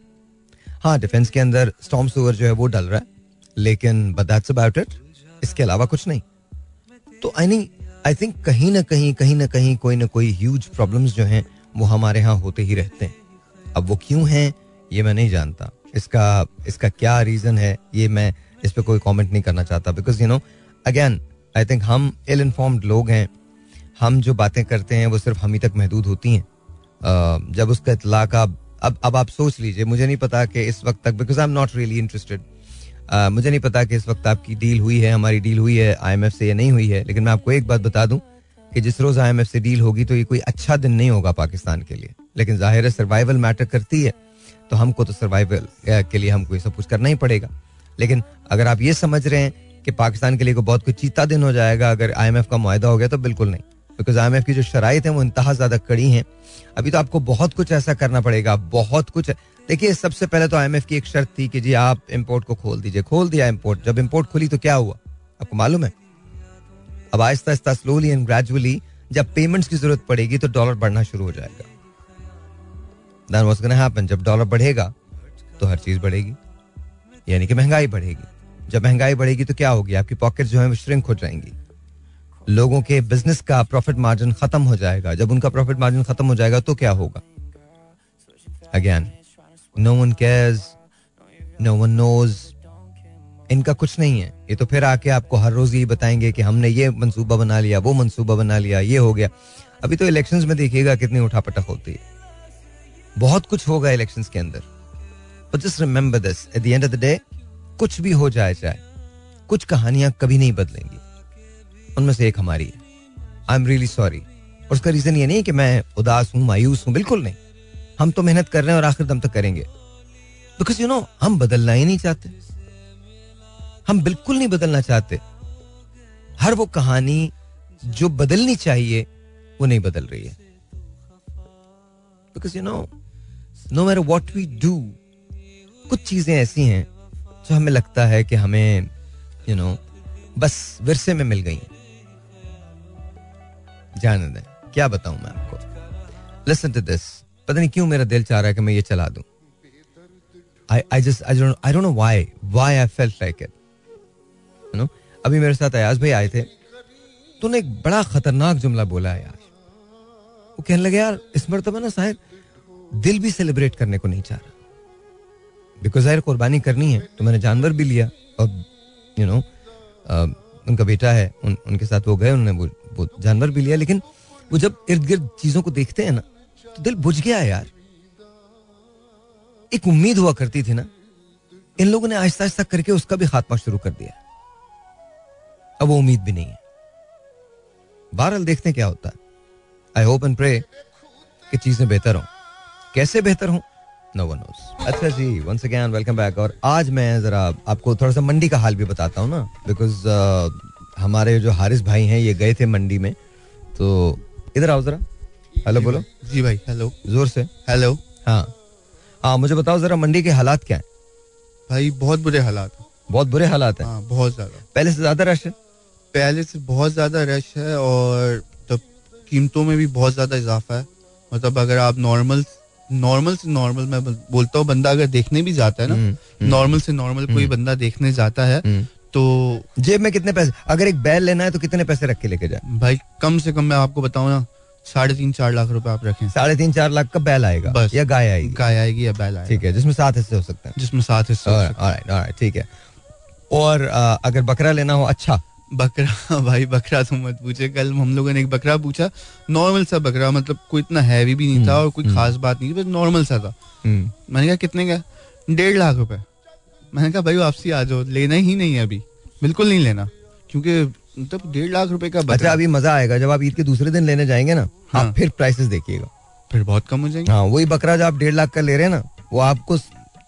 हाँ डिफेंस के अंदर स्टॉम सुअर जो है वो डल रहा है, लेकिन बट अबाउट इट इसके अलावा कुछ नहीं। तो आई नहीं आई थिंक कहीं ना कहीं कहीं ना कहीं कोई ना कोई ह्यूज प्रॉब्लम्स जो हैं, वो हमारे यहाँ होते ही रहते हैं। अब वो क्यों हैं, ये मैं नहीं जानता। इसका इसका क्या रीजन है, ये मैं इस पर कोई कमेंट नहीं करना चाहता। Because you know again I think हम इल इन्फॉर्म्ड लोग हैं। हम जो बातें करते हैं, वो सिर्फ़ हम ही तक महदूद होती हैं। जब उसका इतलाक आप, अब अब आप सोच लीजिए, मुझे नहीं पता कि इस वक्त तक because I am not really interested मुझे नहीं पता कि इस वक्त आपकी डील हुई है, हमारी डील हुई है आईएमएफ से या नहीं हुई है, लेकिन मैं आपको एक बात बता दूँ कि जिस रोज आईएमएफ से डील होगी तो ये कोई अच्छा दिन नहीं होगा पाकिस्तान के लिए। लेकिन ज़ाहिर है सर्वाइवल मैटर करती है तो हमको तो सर्वाइवल के लिए हमको ये सब कुछ करना ही पड़ेगा। लेकिन अगर आप ये समझ रहे हैं कि पाकिस्तान के लिए कोई बहुत कुछ चीता दिन हो जाएगा, अगर आईएमएफ का मुआदा हो गया तो बिल्कुल नहीं। बिकॉज़ आईएमएफ की जो शराइ है, वो इंतहा ज़्यादा कड़ी हैं। अभी तो आपको बहुत कुछ ऐसा करना पड़ेगा, बहुत कुछ। देखिए, सबसे पहले तो आईएमएफ की एक शर्त थी कि जी आप इंपोर्ट को खोल दीजिए, खोल दिया इंपोर्ट जब इंपोर्ट खुली तो क्या हुआ? आपको मालूम है? अब आहिस्ता आहिस्ता स्लोली एंड ग्रेजुअली जब पेमेंट्स की ज़रूरत पड़ेगी तो डॉलर बढ़ना शुरू हो जाएगा। जब डॉलर बढ़ेगा तो हर चीज़ बढ़ेगी। यानी कि महँगाई बढ़ेगी। जब महँगाई बढ़ेगी तो क्या होगी? आपकी पॉकेट जो है श्रिंक हो जाएँगी। लोगों के बिज़नेस का प्रॉफिट मार्जिन खत्म हो जाएगा। जब उनका प्रॉफिट मार्जिन खत्म हो जाएगा तो क्या होगा? Again no one cares no one knows इनका कुछ नहीं है। ये तो फिर आके आपको हर रोज यही बताएँगे कि हमने ये मंसूबा बना लिया, वो मंसूबा बना लिया, ये हो गया। अभी तो इलेक्शंस में देखिएगा कितनी उठापटक होती है। बहुत कुछ होगा इलेक्शंस के अंदर। Just remember this at the end of the day कुछ भी हो जाए चाहे, कुछ कहानियाँ कभी नहीं बदलेंगी। उनमें से एक हमारी है। आई एम रियली सॉरी और उसका रीजन ये नहीं कि मैं उदास हूँ, मायूस हूँ, बिल्कुल नहीं। हम तो मेहनत कर रहे हैं और आखिर दम तक करेंगे। बिकॉज़ यू नो हम बदलना ही नहीं चाहते। हम बिल्कुल नहीं बदलना चाहते। हर वो कहानी जो बदलनी चाहिए, वो नहीं बदल रही है। Because you know no matter what we do कुछ चीज़ें ऐसी हैं जो हमें लगता है कि हमें यू you नो know, बस विरसे में मिल गई जाने दें क्या बताऊँ मैं आपको? लिसन टू दिस पता नहीं क्यों मेरा दिल चाह रहा है कि मैं ये चला दूँ। I, I just I don't I don't know why why I felt like it. You know? अभी मेरे साथ अयाज भाई आए थे। तो उन्होंने एक बड़ा खतरनाक जुमला बोला है यार। वो कहने लगे यार इस मरतबा ना शायद दिल भी सेलिब्रेट करने को नहीं चाह रहा। बिकॉज़ यार कुर्बानी करनी है तो मैंने जानवर भी लिया। और यू नो उनका बेटा है उन, उनके साथ वो गए उन्होंने वो, वो जानवर भी लिया लेकिन वो जब इर्द गिर्द चीज़ों को देखते हैं ना तो दिल बुझ गया यार। एक उम्मीद हुआ करती थी ना इन लोगों ने आहिस्ता आहिस्ता करके उसका भी खात्मा शुरू कर दिया। अब वो उम्मीद भी नहीं है। बहरहाल देखते क्या होता है। आई होप एंड प्रे कि चीज़ें बेहतर हों। कैसे बेहतर हों? नो वन नोस अच्छा जी वंस अगेन वेलकम बैक और आज मैं जरा आपको थोड़ा सा मंडी का हाल भी बताता हूँ ना बिकॉज़ uh, हमारे जो हारिस भाई हैं ये गए थे मंडी में तो इधर आओ जरा। हेलो बोलो। जी भाई हेलो ज़ोर से। हेलो हाँ। हाँ मुझे बताओ जरा मंडी के हालात क्या है? भाई बहुत बुरे हालात हैं। बहुत बुरे हालात हैं? हाँ बहुत ज़्यादा। पहले से ज़्यादा रश है? पहले से बहुत ज़्यादा रश है और तब कीमतों में भी बहुत ज़्यादा इजाफा है मतलब अगर आप नॉर्मल नॉर्मल से नॉर्मल मैं बोलता हूँ बंदा अगर देखने भी जाता है ना नॉर्मल से नॉर्मल कोई बंदा देखने जाता है तो जेब में कितने पैसे अगर एक बैल लेना है तो कितने पैसे रख के लेके जाए? भाई कम से कम मैं आपको बताऊँ ना साढ़े तीन चार लाख रुपए आप रखें। साढ़े तीन चार लाख का बैल आएगा बस। या गाय आएगी? गाय आएगी या बैल आएगा। ठीक है जिसमें सात हिस्से हो सकते हैं। जिसमें सात हिस्से ठीक है। और अगर बकरा लेना हो अच्छा। बकरा भाई बकरा तो मत पूछे। कल हम लोगों ने एक बकरा पूछा। नॉर्मल सा बकरा मतलब कोई इतना हैवी भी नहीं था और कोई खास बात नहीं थी बस नॉर्मल सा था। मैंने कहा कितने का? डेढ़ लाख रुपए। मैंने कहा भाई वापसी आ जाओ। लेना ही नहीं है अभी। बिल्कुल नहीं लेना। क्योंकि मतलब डेढ़ लाख रुपए का अच्छा अभी मज़ा आएगा। जब आप ईद के दूसरे दिन लेने जाएँगे ना हाँ। आप फिर प्राइसेस देखिएगा। फिर बहुत कम हो जाएँगे। हाँ वही बकरा जो आप डेढ़ लाख का ले रहे हैं ना वो आपको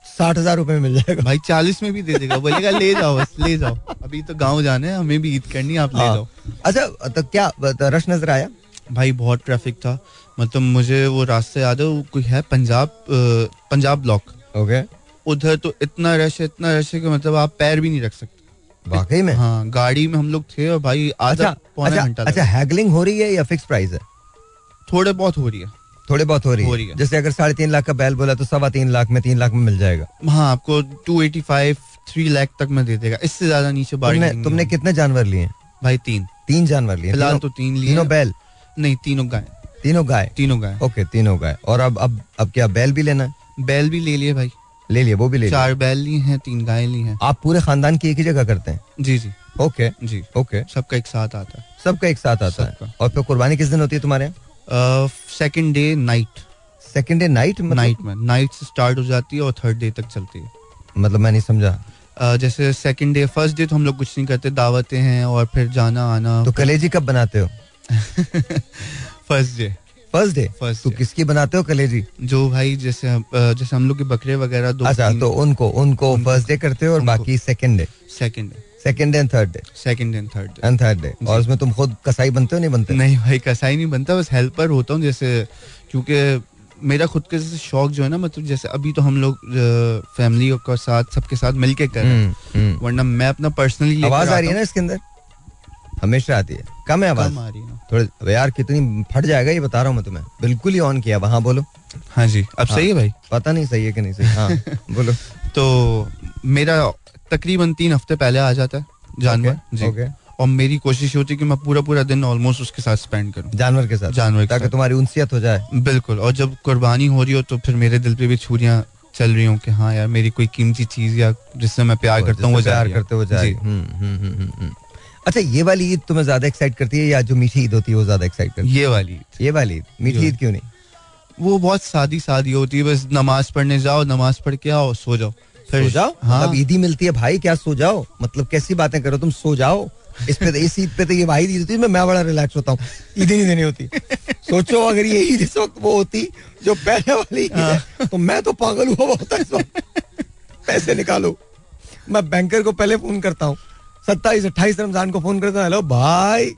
साठ हज़ार रुपए मिल जाएगा। भाई चालीस में भी दे देगा। बोलेगा ले जाओ बस ले जाओ। अभी तो गाँव जाने हैं हमें भी ईद करनी आप ले हाँ। जाओ। अच्छा तो क्या तो रश नज़र आया? भाई बहुत ट्रैफ़िक था। मतलब मुझे वो रास्ते याद है वो कोई है पंजाब पंजाब ब्लॉक ओके उधर तो इतना रश है इतना रश है कि मतलब आप पैर भी नहीं रख सकते। वाकई में? हाँ गाड़ी में हम लोग थे और भाई आधा अच्छा पौना अच्छा घंटा अच्छा लगा। हैगलिंग हो रही है या फिक्स प्राइस है? थोड़े बहुत हो रही है। थोड़े बहुत हो रही हो। रही है। जैसे अगर साढ़े तीन लाख का बैल बोला तो सवा तीन लाख में तीन लाख में मिल जाएगा। हाँ आपको two eighty five three lakh तक में दे देगा। इससे ज़्यादा नीचे तुमने तुमने कितने जानवर लिए भाई तीन। तीन जानवर लिए फ़िलहाल तो तीन लिए। तीनों बैल? नहीं तीनों गाय। तीनों गाय? तीनों गाय। ओके तीनों गाय। और अब अब अब क्या बैल भी लेना है? बैल भी ले लिए भाई। ले लिए वो भी ले चार बैल लिए हैं तीन गाय ली हैं। आप पूरे खानदान की एक ही जगह करते हैं? जी जी। ओके जी। ओके। सबका एक साथ आता है। सबका एक साथ आता है। और फिर कुर्बानी किस दिन होती है तुम्हारे यहाँ? Second day night second day night night में. नाइट से स्टार्ट हो जाती है और थर्ड डे तक चलती है. मतलब मैं नहीं समझा। अ, जैसे सेकंड डे फ़र्स्ट डे तो हम लोग कुछ नहीं करते दावतें हैं और फिर जाना आना। तो कलेजी कब बनाते हो? First day first day first तो किसकी बनाते हो कलेजी? जो भाई जैसे जैसे हम लोग के बकरे वगैरह दो अच्छा तो उनको उनको फ़र्स्ट डे करते हो और बाकी second day second day second and third day second and third day and third day और उसमें तुम खुद कसाई बनते हो नहीं बनते? नहीं भाई कसाई नहीं बनता बस हेल्पर होता हूँ जैसे क्योंकि मेरा खुद के जैसे शौक जो है ना मतलब जैसे अभी तो हम लोग फैमिली के साथ सबके साथ मिलके कर रहे हैं। हम्म, हम्म। वरना मैं अपना पर्सनली आवाज़ आ रही है ना इसके अंदर? हमेशा आती है। कम है आवाज़ कम आ रही है। ना यार कितनी फट जाएगा ये बता रहा हूँ मैं तुम्हें। बिल्कुल ही ऑन किया वहाँ बोलो। हाँ जी अब हाँ, सही है भाई? पता नहीं सही है कि नहीं सही। हाँ बोलो। तो मेरा तकरीबन तीन हफ़्ते पहले आ जाता है जानवर। Okay, जी। okay. और मेरी कोशिश होती है कि मैं पूरा पूरा दिन ऑलमोस्ट उसके साथ स्पेंड करूँ। जानवर के साथ। जानवर ताकि साथ। तुम्हारी उनसियत हो जाए। बिल्कुल। और जब कुर्बानी हो रही हो तो फिर मेरे दिल पे भी छुरियाँ चल रही हूँ कि हाँ यार मेरी कोई कीमती चीज़ या जिससे मैं प्यार करता हूँ प्यार करते हो। जाए। हम्म, हम्म, हम्म। अच्छा ये वाली ईद तुम्हें ज़्यादा एक्साइट करती है या जो मीठी ईद होती है वो ज़्यादा एक्साइट करती है? ये वाली ये वाली ईद। मीठी ईद क्यों नहीं? वो बहुत सादी सादी होती है बस नमाज़ पढ़ने जाओ नमाज़ पढ़ के आओ सो जाओ। सो जाओ। हाँ। मतलब ईदी मिलती है भाई क्या सो जाओ? मतलब कैसी बातें करो तुम? सो जाओ। इस पे इस ईद पे तो ये भाई ईद होती है मैं मैं बड़ा रिलैक्स होता हूँ। ईद ही नहीं देनी होती। सोचो अगर ये ईद इस वक्त वो होती जो पहले वाली है तो मैं तो पागल हुआ होता इस वक्त। पैसे निकालो। मैं बैंकर को पहले फ़ोन करता हूँ। सत्ताईस अट्ठाईस रमज़ान को फ़ोन करता हूँ हेलो भाई।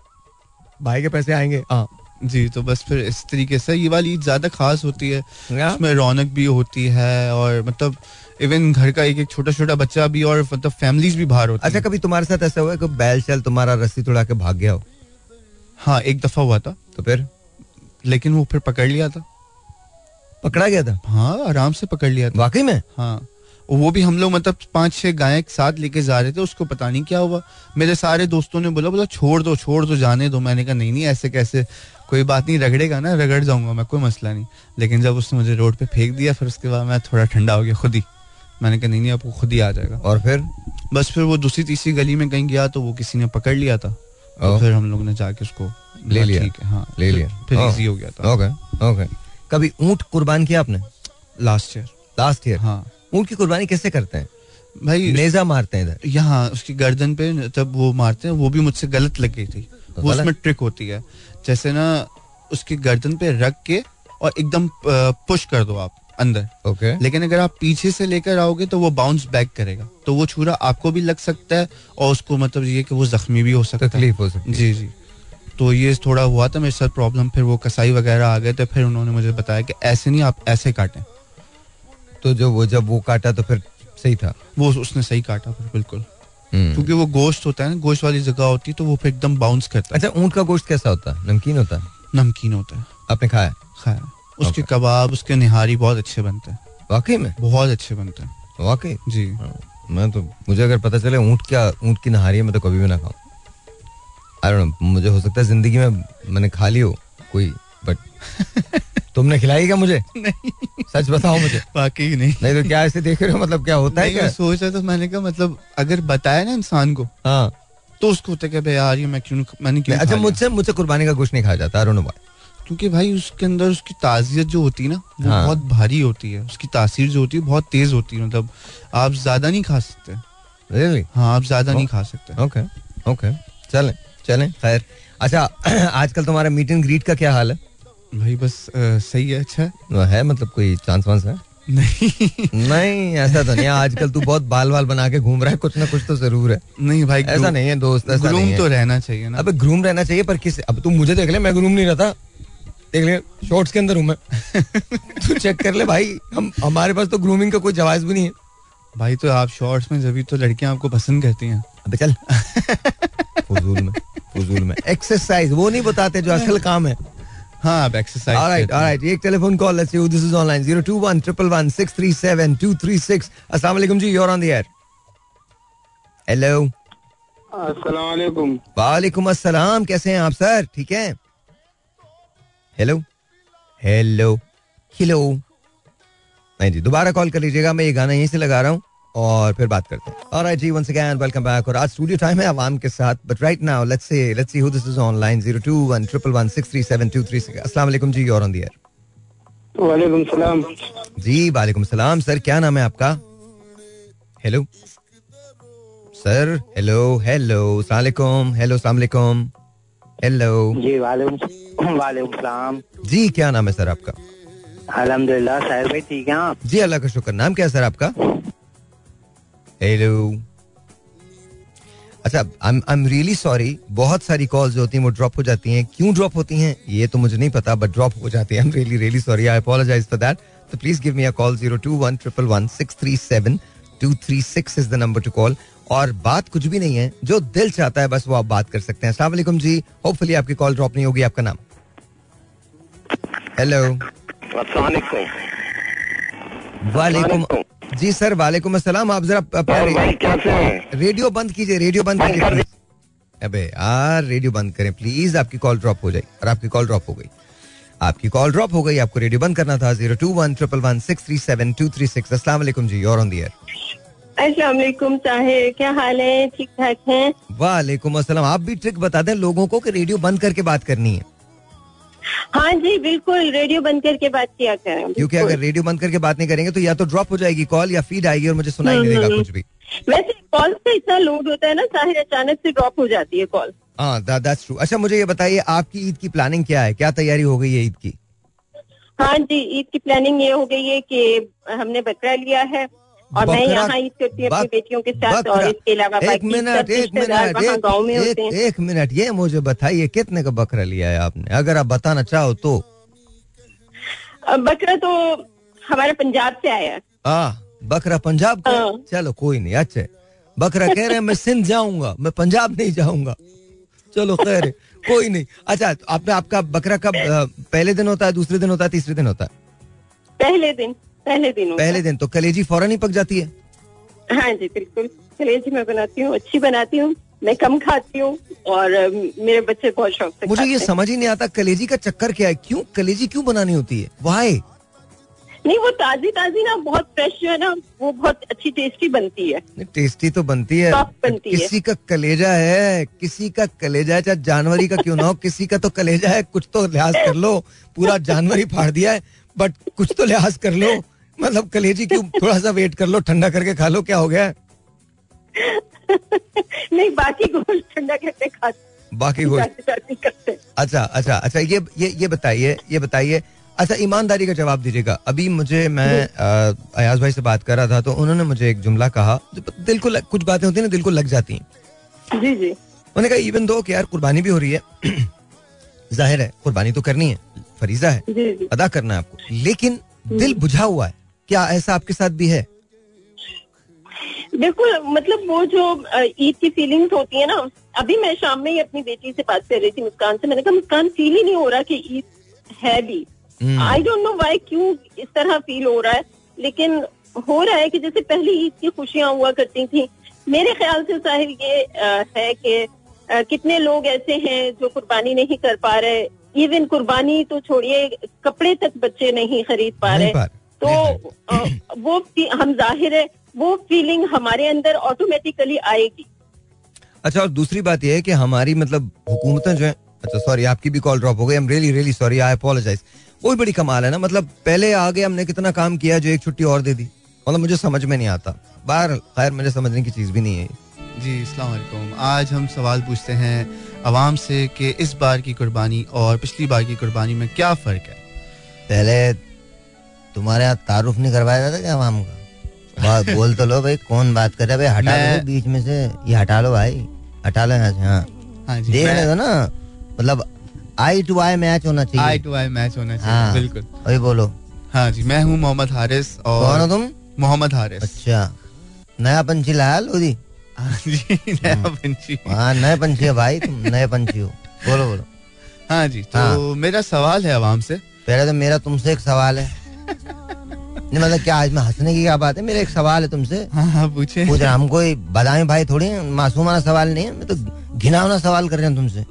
भाई के पैसे आएँगे। हाँ। जी तो बस फिर इस तरीके से ये वाली ईद ज़्यादा खास होती है। उसमें रौनक भी होती है और मतलब इवन घर का एक एक छोटा छोटा बच्चा भी और मतलब फैमिलीज़ भी बाहर होती अच्छा कभी तुम्हारे साथ ऐसा हुआ है कि बैल चल तुम्हारा रस्सी तोड़ा के भाग गया हो? हाँ एक दफ़ा हुआ था। तो फिर? लेकिन वो फिर पकड़ लिया था। पकड़ा गया था? हाँ आराम से पकड़ लिया था। वाकई में? हाँ। वो भी हम लोग मतलब पाँच छह गायें एक साथ लेके जा रहे थे उसको पता नहीं क्या हुआ। मेरे सारे दोस्तों ने बोला बोला छोड़ दो छोड़ दो जाने दो। मैंने कहा नहीं नहीं ऐसे कैसे? कोई बात नहीं रगड़ेगा ना रगड़ जाऊँगा मैं कोई मसला नहीं। लेकिन जब उसने मुझे रोड पे फेंक दिया फिर उसके बाद मैं थोड़ा ठंडा हो गया खुद ही। मैंने कहा नहीं नहीं आपको खुद ही आ जाएगा। और फिर बस फिर वो दूसरी तीसरी गली में कहीं गया तो वो किसी ने पकड़ लिया था। तो फिर हम लोग ने जाके उसको ले लिया। हाँ ले लिया। फिर इजी हो गया था। Okay okay. कभी ऊँट कुर्बान किया आपने? लास्ट ईयर लास्ट ईयर हाँ। ऊँट की कुर्बानी कैसे करते हैं? भाई नेजा मारते हैं इधर। यहाँ उसकी गर्दन पे जब वो मारते हैं वो भी मुझसे गलत लग गई थी वो उसमें ट्रिक होती है। जैसे ना उसकी गर्दन पे रख के और एकदम पुश कर दो आप। अंदर। ओके लेकिन अगर आप पीछे से लेकर आओगे तो वो बाउंस बैक करेगा। तो वो छुरा आपको भी लग सकता है और उसको मतलब ये कि वो जख्मी भी हो सकता है। तकलीफ़ हो सकती है। जी जी। तो ये थोड़ा हुआ था मेरे साथ प्रॉब्लम फिर वो कसाई वगैरह आ गए थे फिर उन्होंने मुझे बताया कि ऐसे नहीं आप ऐसे काटें। तो जो वो जब वो काटा तो फिर सही था? वो उसने सही काटा फिर बिल्कुल। हम्म। क्योंकि वो गोश्त होता है ना गोश्त वाली जगह होती है तो वो फिर एकदम बाउंस करता है। अच्छा ऊँट का गोश्त कैसा होता है? नमकीन होता है? नमकीन होता है। आपने खाया? खाया। उसके कबाब उसके निहारी बहुत अच्छे बनते हैं। वाकई में? बहुत अच्छे बनते हैं। वाकई? जी। हाँ, मैं तो मुझे अगर पता चले ऊँट क्या ऊँट की नहारी है मैं तो कभी भी ना खाऊं। आई डोंट नो मुझे हो सकता है ज़िंदगी में मैंने खा ली हो कोई बट तुमने खिलाई क्या मुझे? नहीं। सच बताओ मुझे। वाकई नहीं। नहीं तो क्या ऐसे देख रहे हो? मतलब क्या होता है क्या? सोच रहा था मैंने कहा मतलब अगर बताया ना इंसान को हाँ। तो उसको होता है भाई यार ये मैं क्यों मैंने क्यों अच्छा मुझसे मुझसे कुर्बानी का गोश्त नहीं खाया जाता आई व्हाई क्योंकि भाई उसके अंदर उसकी ताजियत जो होती है ना वो हाँ। बहुत भारी होती है। उसकी तासीर जो होती है बहुत तेज होती है। मतलब आप ज़्यादा नहीं खा सकते। रियली हाँ आप ज़्यादा Oh. नहीं खा सकते। ओके ओके चलें चलें खैर। अच्छा आजकल तुम्हारा मीट एंड ग्रीट का क्या हाल है? भाई बस अ, सही है अच्छा है। है मतलब कोई चांस वांस है? नहीं। नहीं ऐसा तो नहीं आजकल तू बहुत बाल बाल बना के घूम रहा है कुछ ना कुछ तो ज़रूर है। नहीं भाई ऐसा नहीं है दोस्त ऐसा ग्रूम तो रहना चाहिए ना। अबे ग्रूम रहना चाहिए पर किस अब तू मुझे देख ले मैं ग्रूम नहीं रहता। देख ले शॉर्ट्स के अंदर हूँ मैं। तू चेक कर ले भाई हम हमारे पास तो ग्रूमिंग का कोई जवाब भी नहीं है। भाई तो आप शॉर्ट्स में जब तो लड़कियाँ आपको पसंद करती हैं। अबे चल। फजूल में फजूल में। एक्सरसाइज वो नहीं बताते जो असल काम है। हाँ आप एक्सरसाइज Alright, alright. एक telephone call let's see this is online 021 111 637 236 अस्सलाम वालेकुम जी you're on the air. Hello अस्सलाम वालेकुम वालेकुम अस्सलाम कैसे हैं आप सर ठीक है? हेलो हेलो हेलो नहीं जी दोबारा कॉल कर लीजिएगा मैं ये गाना यहीं से लगा रहा हूँ और फिर बात करते हैं। जी वंस अगेन वेलकम बैक और आज स्टूडियो टाइम है आवाम के साथ but right now let's say let's see who this is online 02111637236 अस्सलाम वालेकुम जी the air वालेकुम सलाम। जी वालेकुम सलाम सर क्या नाम है आपका? हेलो सर हेलो हेलो सलाम हेलो सलाम हेलो जी वालेकुम वालेकुम सलाम। जी क्या नाम है सर आपका? अल्हम्दुलिल्लाह साहिर भाई ठीक हैं आप? जी अल्लाह का शुक्र नाम क्या है सर आपका? हेलो अच्छा आई एम रियली सॉरी बहुत सारी कॉल्स जो होती हैं वो ड्रॉप हो जाती हैं। क्यों ड्रॉप होती हैं? ये तो मुझे नहीं पता बट ड्रॉप हो जाती हैं। I am really really sorry I apologize for that तो please give me a call zero two one triple one six three seven two three six is the number to call और बात कुछ भी नहीं है जो दिल चाहता है बस वो आप बात कर सकते हैं। अस्सलाम वालेकुम जी। होपफुली आपकी कॉल ड्रॉप नहीं होगी आपका नाम? हेलो वालेकुम जी सर वालेकुम अस्सलाम आप जरा रेडियो बंद कीजिए रेडियो बंद कीजिए। अबे यार रेडियो बंद करें प्लीज़ आपकी कॉल ड्रॉप हो जाए और आपकी कॉल ड्रॉप हो गई। आपकी कॉल ड्रॉप हो गई आपको रेडियो बंद करना था zero two one triple one six three seven two three six असला जी और ऑन दियर अस्सलाम ताहिर क्या हाल है? ठीक ठाक है? वालेकुम अस्सलाम। आप भी ट्रिक बता दें लोगों को कि रेडियो बंद करके बात करनी है। हाँ जी बिल्कुल रेडियो बंद करके बात किया करें क्योंकि अगर रेडियो बंद करके बात नहीं करेंगे तो या तो ड्रॉप हो जाएगी कॉल या फ़ीड आएगी और मुझे सुनाई नहीं देगा कुछ भी। वैसे कॉल से इतना लोड होता है ना साहिर अचानक से ड्रॉप हो जाती है कॉल हाँ दैट्स ट्रू अच्छा मुझे ये बताइए आपकी ईद की प्लानिंग क्या है? क्या तैयारी हो गई है ईद की? हाँ जी ईद की प्लानिंग ये हो गई है कि हमने बकरा लिया है। और मैं यहाँ ईद करती हूँ अपनी बेटियों के साथ और इसके अलावा एक मिनट एक मिनट गाँव में एक, एक मिनट ये मुझे बताइए कितने का बकरा लिया है आपने? अगर आप बताना चाहो तो। बकरा तो हमारे पंजाब से आया है। हाँ बकरा पंजाब का? हाँ। चलो कोई नहीं अच्छा। बकरा कह रहे हैं मैं सिंध जाऊँगा मैं पंजाब नहीं जाऊँगा। चलो खैर कोई नहीं। अच्छा आपने आपका बकरा कब पहले दिन होता है दूसरे दिन होता है तीसरे दिन होता है? पहले दिन। पहले दिन पहले दिन तो कलेजी फ़ौरन ही पक जाती है। हाँ जी बिल्कुल। कलेजी मैं बनाती हूँ अच्छी बनाती हूँ मैं कम खाती हूँ और मेरे बच्चे बहुत शौक से मुझे ये समझ ही नहीं आता कलेजी का चक्कर क्या है? क्यों? कलेजी क्यों बनानी होती है? वाई नहीं वो ताजी ताजी ना बहुत फ्रेश जो है ना वो बहुत अच्छी टेस्टी बनती है। टेस्टी तो बनती है। बनती किसी है। का कलेजा है किसी का कलेजा है चाहे जानवरी का क्यों ना हो किसी का तो कलेजा है कुछ तो लिहाज कर लो। पूरा जानवर ही फाड़ दिया है बट कुछ तो लिहाज कर लो। मतलब कलेजी क्यों थोड़ा सा वेट कर लो ठंडा करके खा लो क्या हो गया? नहीं बाकी गोश्त ठंडा करके खा बाकी गोश्त। अच्छा अच्छा अच्छा ये ये ये बताइए ये बताइए। अच्छा ईमानदारी का जवाब दीजिएगा। अभी मुझे मैं अयाज भाई से बात कर रहा था तो उन्होंने मुझे एक जुमला कहा दिल को कुछ बातें होती है ना दिल को लग जाती हैं। जी जी। उन्होंने कहा इवन दो कि यार कुर्बानी भी हो रही है ज़ाहिर है कुर्बानी तो करनी है फरीजा है जी जी। अदा करना है आपको। लेकिन दिल बुझा हुआ है क्या ऐसा आपके साथ भी है? बिल्कुल मतलब वो जो ईद की फीलिंग्स होती है ना अभी मैं शाम में ही अपनी बेटी से बात कर रही थी मुस्कान से मैंने कहा मुस्कान फील ही नहीं हो रहा कि ईद है भी. आई डोंट नो वाई क्यों इस तरह फील हो रहा है लेकिन हो रहा है कि जैसे पहली ईद की खुशियाँ हुआ करती थी। मेरे ख्याल से साहिर ये आ, है कि कितने लोग ऐसे हैं जो कुर्बानी नहीं कर पा रहे। इवन कुर्बानी तो छोड़िए कपड़े तक बच्चे नहीं खरीद पा रहे। तो आ, वो हम ज़ाहिर है वो फीलिंग हमारे अंदर ऑटोमेटिकली आएगी। अच्छा और दूसरी बात यह है कि हमारी मतलब हुकूमतें जो है अच्छा सॉरी आपकी भी कॉल ड्रॉप हो गई I am really really sorry I apologize वो भी बड़ी कमाल है ना मतलब पहले आगे हमने कितना काम किया जो एक छुट्टी और दे दी। मतलब मुझे समझ में नहीं आता। बाहर खैर मुझे समझने की चीज़ भी नहीं है जी अस्सलाम आज हम सवाल पूछते हैं आवाम से कि इस बार की कुर्बानी और पिछली बार की कुर्बानी में क्या फ़र्क है? पहले तुम्हारे यहाँ तारुफ नहीं करवाया जाता क्या आवाम का? बोल तो लो भाई कौन बात कर रहा है? भाई हटा लो बीच में से। ये हटा लो भाई। हटा लो यहाँ से हाँ, हाँ देख रहे हो ना? मतलब आई टू आई मैच होना चाहिए। आई टू आई मैच होना चाहिए हाँ, बिल्कुल। अभी बोलो। हाँ जी मैं हूँ मोहम्मद हारिस और कौन हो तुम? मोहम्मद हारिस। अच्छा। नया पंछी लाया लोधी? हाँ जी नया। पंछी। हाँ नए पंछी है भाई तुम नए पंछी हो। बोलो बोलो। हाँ जी तो। मेरा सवाल है आवाम से। पहले तो मेरा तुमसे एक सवाल है। नहीं मतलब क्या आज में हंसने की क्या बात है? मेरा एक सवाल है तुमसे। हाँ हाँ पूछे। पूछ रहा हम कोई बदामी भाई थोड़ी मासूमाना सवाल नहीं है? मैं तो घिनावना सवाल कर रहे हैं तुमसे।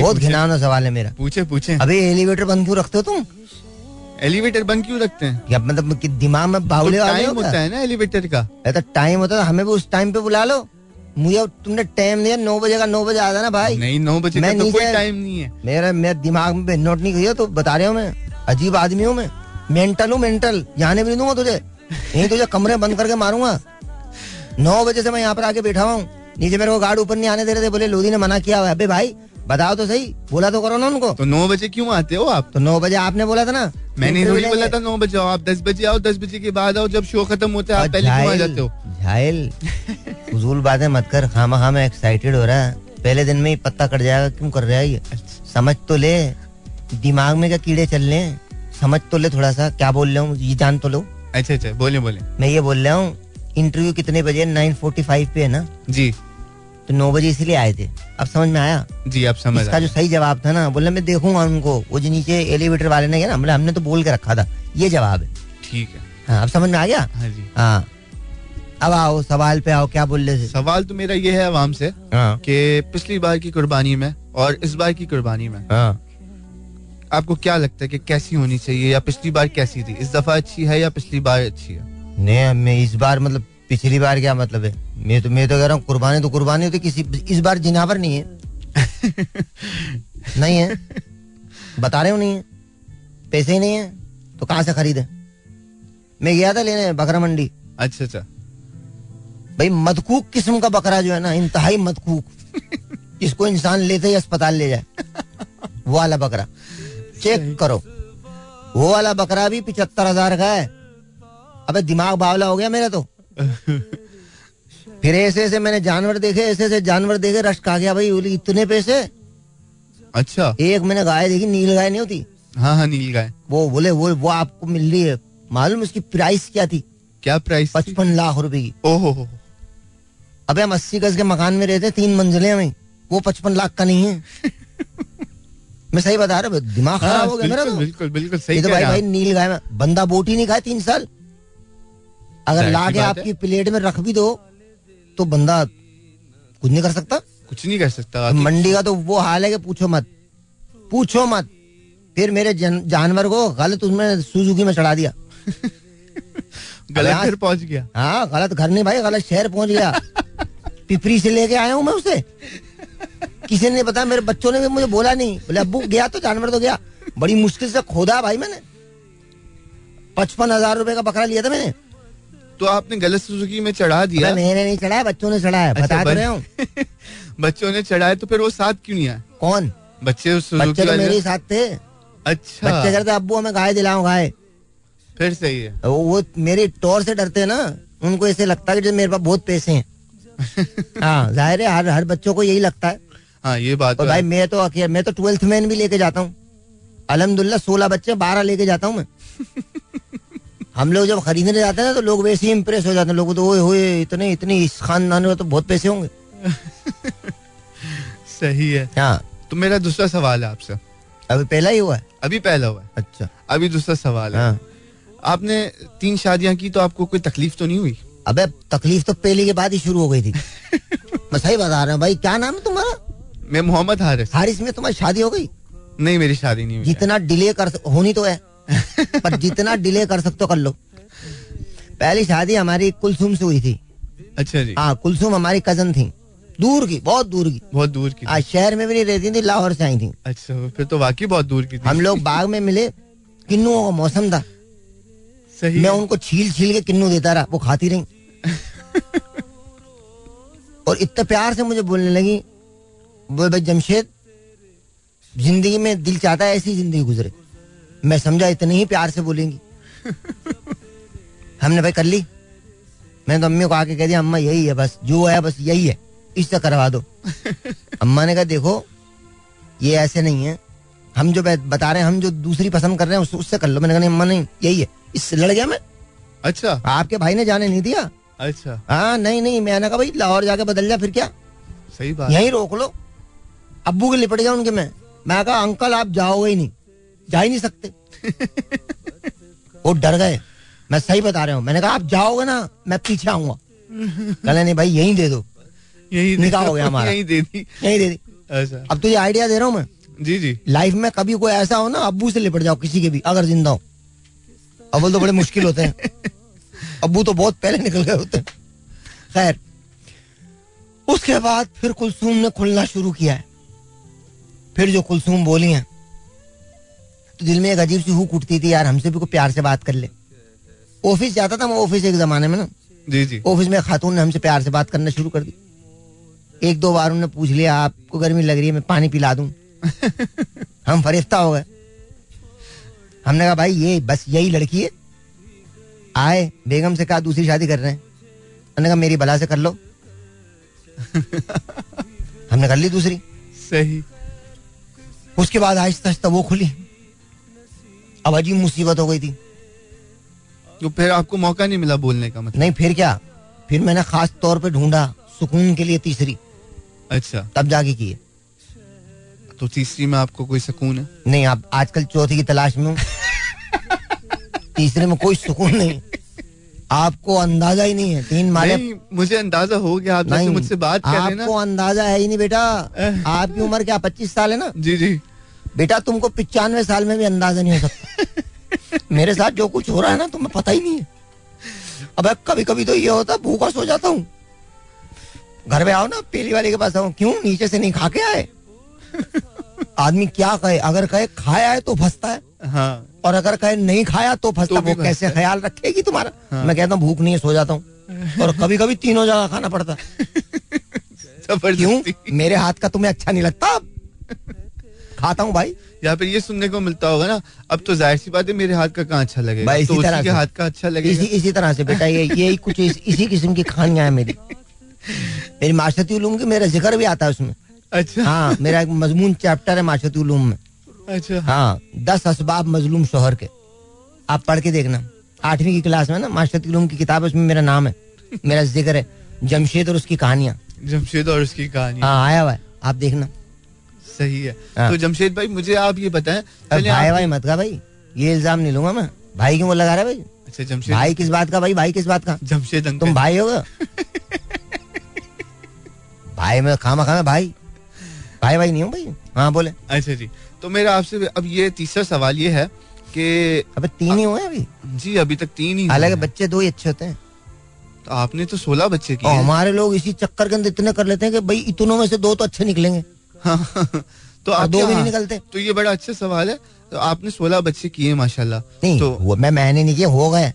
बहुत घिनावना सवाल है मेरा। पूछे पूछे। अभी एलिवेटर बंद क्यों रखते हो तुम? एलिवेटर बंद क्यों रखते हैं? क्या मतलब दिमाग में बावले तो टाइम होता है ना एलिवेटर का। ऐसा टाइम होता है हमें भी उस टाइम पे बुला लो। मुझे तुमने टाइम दिया नौ बजे का नौ बजे आता ना भाई। नहीं नौ बजे का तो कोई टाइम नहीं है। मेरा मेरे दिमाग में नोट नहीं किया तो बता रहा हूँ मैं। अजीब आदमी हूँ मैं। मेंटल हूँ मेंटल। जाने भी दूँगा तुझे। नहीं तुझे कमरे बंद करके मारूँगा। नौ बजे से मैं यहाँ पर आके बैठा हुआ हूँ। नीचे मेरे को गार्ड ऊपर नहीं आने दे रहे थे बोले लोधी ने मना किया हुआ अबे भाई बताओ तो सही। बोला तो करो ना उनको। तो नौ बजे क्यों आते हो आप? तो नौ बजे आपने बोला था ना। मैंने थोड़ी बोला था नौ बजे आओ। आप दस बजे आओ दस बजे के बाद आओ। जब शो खत्म होता है आप पहले क्यों आ जाते हो? झाइल फजूल बातें मत कर खामा खामा एक्साइटेड हो रहा है। पहले दिन में ही पत्ता कट जाएगा क्यों कर रहा है ये? अच्छा। समझ तो ले। दिमाग में क्या कीड़े चल रहे हैं? समझ तो ले थोड़ा सा क्या बोल रहा हूँ ये जान तो लो। अच्छा अच्छा बोले बोले। मैं ये बोल रहा हूँ इंटरव्यू कितने बजे? नाइन फोर्टी फाइव पे है ना? जी। तो नौ बजे इसीलिए आए थे। अब समझ में आया? जी अब समझ इसका जो सही जवाब था ना बोले मैं देखूँगा उनको। वो जो नीचे एलिवेटर वाले ने ना हमने हमने तो बोल के रखा था। ये जवाब है। ठीक है। हाँ अब समझ में आ गया? हाँ जी। हाँ। अब आओ सवाल पे आओ क्या बोल रहे थे? सवाल तो मेरा ये है आवाम से हाँ। कि पिछली बार की कुर्बानी में और इस बार की कुर्बानी में हाँ। आपको क्या लगता है कि कैसी होनी चाहिए या पिछली बार कैसी थी? इस दफ़ा अच्छी है या पिछली बार अच्छी है? नहीं मैं इस बार मतलब पिछली बार क्या मतलब है? मैं तो मैं तो कह रहा हूँ कुर्बानी तो कुर्बानी होती किसी इस बार जिनावर नहीं है। नहीं है। बता रहे हो नहीं है। पैसे ही नहीं है तो कहाँ से खरीदे? मैं गया था लेने बकरा मंडी। अच्छा अच्छा। भाई मदकूक किस्म का बकरा जो है ना इंतहाई मदकूक। इसको इंसान लेते ही अस्पताल ले जाए। वो वाला बकरा। चेक करो। वो वाला बकरा भी पिछहत्तर हज़ार का है। अबे दिमाग बावला हो गया मेरा तो। फिर ऐसे ऐसे मैंने जानवर देखे ऐसे ऐसे जानवर देखे रश खा गया भाई बोली इतने पैसे? अच्छा। एक मैंने गाय देखी नील गाय नहीं होती? हाँ हाँ नील गाय। वो बोले वो वो आपको मिल रही है। मालूम उसकी प्राइस क्या थी? क्या प्राइस पचपन लाख रुपए की। ओहो अबे हम अस्सी गज के मकान में रहते तीन मंजिले हमें वो पचपन लाख का नहीं है। मैं सही बता रहा हूँ दिमाग खराब हाँ, हो गया मेरा बिल्कुल तो। बिल्कुल बिल्कुल सही ये तो भाई भाई नील गाय में बंदा बोटी नहीं खाए तीन साल। अगर ला के आपकी प्लेट में रख भी दो तो बंदा कुछ नहीं कर सकता। कुछ नहीं कर सकता तो मंडी का तो वो हाल है कि पूछो मत। पूछो मत। फिर मेरे जानवर को गलत उसमें सुजुकी में चढ़ा दिया। गलत घर पहुँच गया। हाँ गलत घर नहीं भाई गलत शहर पहुँच गया। पिपरी से लेके आया हूँ मैं उसे। किसी ने बताया मेरे बच्चों ने भी मुझे बोला नहीं। बोले अब्बू गया तो जानवर तो गया। बड़ी मुश्किल से खोदा भाई मैंने। पचपन हज़ार रूपए का बकरा लिया था मैंने। तो आपने गलत सुजुकी में चढ़ा दिया। मैंने नहीं चढ़ाया बच्चों ने चढ़ाया अच्छा, बता तो बच- रहे हूँ। बच्चों ने चढ़ाए तो फिर वो साथ क्यों नहीं आए? कौन? बच्चे उस बच्चे तो मेरे साथ थे। अच्छा। बच्चे कहते अब्बू हमें गाय दिलाओ गाय। फिर सही है। वो, मेरी टोर से डरते हैं ना उनको ऐसे लगता है कि मेरे पास बहुत पैसे हैं। हाँ ज़ाहिर है हर हर बच्चों को यही लगता है। हाँ ये बात और तो भाई मैं तो अकेले मैं तो ट्वेल्थ मैन भी लेके जाता हूँ। अलहमदुल्ला सोलह बच्चे बारह लेके जाता हूँ मैं। हम लोग जब खरीदने जाते हैं ना तो लोग वैसे ही इम्प्रेस हो जाते हैं। लोग तो ओए होए इतने इतने इस खानदान में तो बहुत पैसे होंगे। सही है। हाँ। तो मेरा दूसरा सवाल है आपसे। अभी पहला ही हुआ है? अभी पहला हुआ है। अच्छा। अभी दूसरा सवाल है। हाँ। आपने तीन शादियाँ की तो आपको कोई तकलीफ़ तो नहीं हुई? अबे तकलीफ़ तो पहले के बाद ही शुरू हो गई थी। मैं सही बता रहा हूँ भाई क्या नाम है तुम्हारा? मैं मोहम्मद हारिस। हारिस में तुम्हारी शादी हो गई? नहीं मेरी शादी नहीं हुई जितना डिले कर होनी तो है पर जितना डिले कर सकते हो कर लो। पहली शादी हमारी कुलसुम से हुई थी। अच्छा जी। हाँ कुलसुम हमारी कज़न थी। दूर की बहुत दूर की। बहुत दूर की आज शहर में भी नहीं रहती थी लाहौर से आई थी। अच्छा फिर तो वाकई बहुत दूर की थी। हम लोग बाग में मिले किन्नुओं का मौसम था। सही मैं उनको छील छील के किन्नू देता रहा वो खाती रही। और इतने प्यार से मुझे बोलने लगी बोल भाई जमशेद ज़िंदगी में दिल चाहता है ऐसी ज़िंदगी गुजरे। मैं समझा इतने ही प्यार से बोलेंगी। हमने भाई कर ली। मैंने तो अम्मी को आके कह दिया अम्मा यही है बस जो है बस यही है इससे करवा दो। अम्मा ने कहा देखो ये ऐसे नहीं है। हम जो बता रहे हैं हम जो दूसरी पसंद कर रहे हैं उस- उससे कर लो। मैंने कहा नहीं अम्मा नहीं यही है। इससे लड़ गया मैं। अच्छा। आपके भाई ने जाने नहीं दिया। अच्छा। हाँ नहीं नहीं मैंने कहा भाई लाहौर जाके बदल जा फिर क्या? सही बात। यही रोक लो। अब्बू के लिपट गया उनके मैं। मैं कहा अंकल आप जाओगे ही नहीं। जा ही नहीं सकते। वो डर गए। मैं सही बता रहा हूँ। मैंने कहा आप जाओगे ना मैं पीछे आऊँगा। कहले नहीं भाई यही दे दो। यही निकाह हो गया हमारा। यही दे दी। यहीं दे दी। अच्छा। अब तुझे आइडिया दे रहा हूँ मैं? जी जी। लाइफ में कभी कोई ऐसा हो ना अबू से लिपट जाओ किसी के भी अगर ज़िंदा हो। अव्वल तो बड़े मुश्किल होते हैं। अबू तो बहुत पहले निकल गए होते हैं। खैर उसके बाद फिर कुलसूम ने खुलना शुरू किया है। फिर जो कुलसूम बोली हैं तो दिल में एक अजीब सी हुक उठती थी यार हमसे भी कोई प्यार से बात कर ले। ऑफ़िस जाता था मैं ऑफ़िस एक जमाने में ना। जी जी। ऑफ़िस में खातून ने हमसे प्यार से बात करना शुरू कर दी। एक दो बार उन्होंने पूछ लिया आपको गर्मी लग रही है मैं पानी पिला दूँ? हम फरिश्ता हो गए। हमने कहा भाई ये बस यही लड़की है। आए बेगम से कहा दूसरी शादी कर रहे हैं। हमने कहा मेरी बला से कर लो। हमने कर ली दूसरी। सही। उसके बाद आहिस्ता आहिस्ता वो खुली। अब अजीब मुसीबत हो गई थी। तो फिर आपको मौका नहीं मिला बोलने का मतलब? नहीं फिर क्या? फिर मैंने खास तौर पे ढूंढा सुकून के लिए तीसरी। अच्छा। तब जाके किए। तो तीसरी में आपको कोई सुकून है? नहीं आप आजकल चौथी की तलाश में हूँ। तीसरे में कोई सुकून नहीं। आपको अंदाज़ा ही नहीं है। तीन माले मुझे अंदाज़ा हो गया आप जैसे मुझसे बात कर रहे ना। आपको अंदाज़ा है ही नहीं बेटा। आपकी उम्र क्या पच्चीस साल है ना? जी जी। बेटा तुमको पिचानवे साल में भी अंदाज़ा नहीं हो सकता। मेरे साथ जो कुछ हो रहा है ना तुम्हें पता ही नहीं है। अब कभी कभी तो ये होता भूखा सो जाता हूँ। घर में आओ ना पहली वाले के पास आओ। क्यों? नीचे से नहीं खा के आए? आदमी क्या कहे? अगर कहे खाया है तो फंसता है। हाँ। और अगर कहे नहीं खाया तो फंसता तो वो कैसे ख्याल रखेगी तुम्हारा? हाँ। मैं कहता हूँ भूख नहीं है सो जाता हूँ। और कभी कभी तीनों जगह खाना पड़ता क्यों? मेरे हाथ का तुम्हें अच्छा नहीं लगता खाता हूँ भाई। या फिर ये सुनने को मिलता होगा ना अब तो ज़ाहिर सी बात है मेरे हाथ का कहाँ अच्छा लगेगा? इसी तो तरह के हाथ का अच्छा लगेगा। इसी, इसी तरह से बेटा ये यही कुछ इस, इसी किस्म की कहानियाँ है मेरी। मेरी माशरती की मेरा ज़िक्र भी आता है उसमें। अच्छा। हाँ मेरा एक मजमून चैप्टर है उलूम में। अच्छा। हाँ दस असबाब मजलूम शोहर के। आप पढ़ के देखना। आठवीं की क्लास में ना उलूम की किताब है उसमें मेरा नाम है। मेरा ज़िक्र है। जमशेद और उसकी कहानियाँ। जमशेद और उसकी कहानी हाँ आया हुआ है। आप देखना। सही है। हाँ। तो जमशेद भाई मुझे आप ये बताएँ भाई भाई मत का भाई। ये इल्ज़ाम नहीं लूँगा मैं। भाई क्यों लगा रहा है भाई? अच्छा जमशेद भाई किस बात का? भाई भाई किस बात का? जमशेद तुम भाई होगा भाई में खामा खामा भाई। भाई भाई नहीं हूँ भाई। हाँ बोले। अच्छा जी। तो मेरा आपसे अब ये तीसरा सवाल ये है कि अबे तीन ही हुए अभी? जी अभी तक तीन ही हालाँकि बच्चे दो ही अच्छे होते हैं। तो आपने तो सोलह बच्चे किए हमारे लोग इसी चक्कर के अंदर इतने कर लेते हैं कि भाई इतनों में से दो तो अच्छे निकलेंगे। तो आप दो भी नहीं निकलते। तो ये बड़ा अच्छा सवाल है। तो आपने सोलह बच्चे किए माशाल्लाह। नहीं तो वो मैं मैंने नहीं किए हो गए।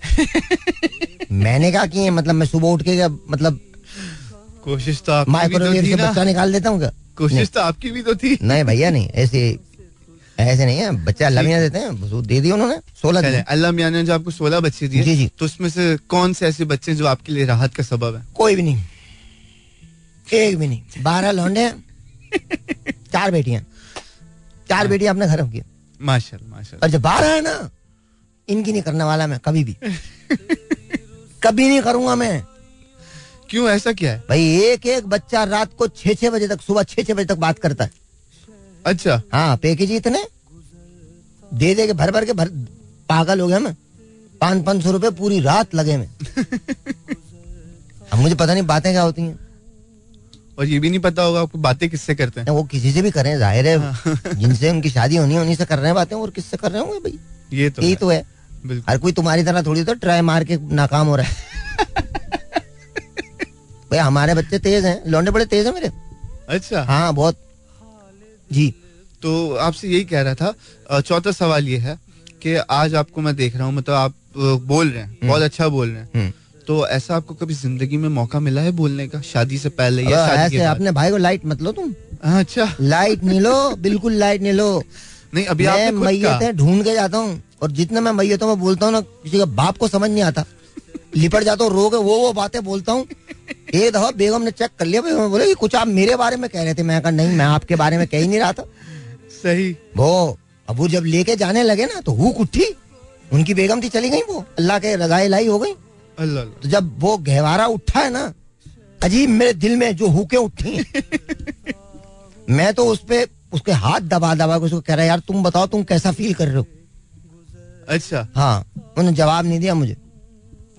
मैंने क्या किए मतलब मैं सुबह उठ के मतलब कोशिश तो माइक्रोवेव से बच्चा निकाल देता हूँ कोशिश तो आपकी भी तो थी। नहीं भैया नहीं ऐसे ऐसे नहीं है बच्चे अल्लाह मियाँ देते हैं दे दिए उन्होंने सोलह अल्लाह मियाँ ने जो आपको सोलह बच्चे दिए जी जी। तो उसमें से कौन से ऐसे बच्चे जो आपके लिए राहत का सबब है? कोई भी नहीं। एक भी नहीं। बारह लौंडे चार बेटियाँ। चार हाँ। बेटियाँ अपने घर की माशा माशा और जब बारह है ना इनकी नहीं करने वाला मैं कभी भी। कभी नहीं करूँगा मैं। क्यों ऐसा क्या है? भाई एक एक बच्चा रात को छह छह बजे तक सुबह छह छह बजे तक बात करता है। अच्छा। हाँ पैकेज इतने? दे दे के भर भर के भर पागल हो गया मैं पाँच पाँच सौ रुपए पूरी रात लगे में अब मुझे पता नहीं बातें क्या होती हैं। और ये भी नहीं पता होगा आपको बातें किससे करते हैं। वो किसी से भी करें ज़ाहिर है। हाँ। जिनसे उनकी शादी होनी है उन्हीं से कर रहे हैं बातें और किससे कर रहे होंगे भाई? ये तो यही तो है। हर कोई तुम्हारी तरह थोड़ी तो ट्राई मार के नाकाम हो रहा है। भाई हमारे बच्चे तेज हैं। लौंडे बड़े तेज हैं मेरे। अच्छा। हाँ बहुत। जी। तो आपसे यही कह रहा था चौथा सवाल ये है कि आज आपको मैं देख रहा हूँ मतलब आप बोल रहे हैं हम्म। बहुत अच्छा बोल रहे हैं। हम्म। तो ऐसा आपको कभी ज़िंदगी में मौका मिला है बोलने का शादी से पहले या शादी ऐसे अपने भाई को लाइट मत लो तुम। अच्छा। लाइट नहीं लो बिल्कुल लाइट नहीं लो। नहीं अभी मैं मैयत ढूंढ के जाता हूँ और जितना मैं मैयत हूँ मैं बोलता हूँ ना किसी का बाप को समझ नहीं आता। लिपट जाता हूँ रो के वो वो बातें बोलता हूँ एक दफ़ा बेगम ने चेक कर लिया बोले कुछ आप मेरे बारे में कह रहे थे। मैं कहा नहीं मैं आपके बारे में कह ही नहीं रहा था। सही। वो अब वो जब लेके जाने लगे ना तो हुक उठी। उनकी बेगम थी चली गई वो। अल्लाह के रजाई लाई हो गई। अल्लाह। तो जब वो गहवारा उठा है ना अजीब मेरे दिल में जो हुके उठी। मैं तो उस पे उसके हाथ दबा दबा उसको कह रहा यार तुम बताओ तुम कैसा फील कर रहे हो? अच्छा। हाँ उन्होंने जवाब नहीं दिया मुझे।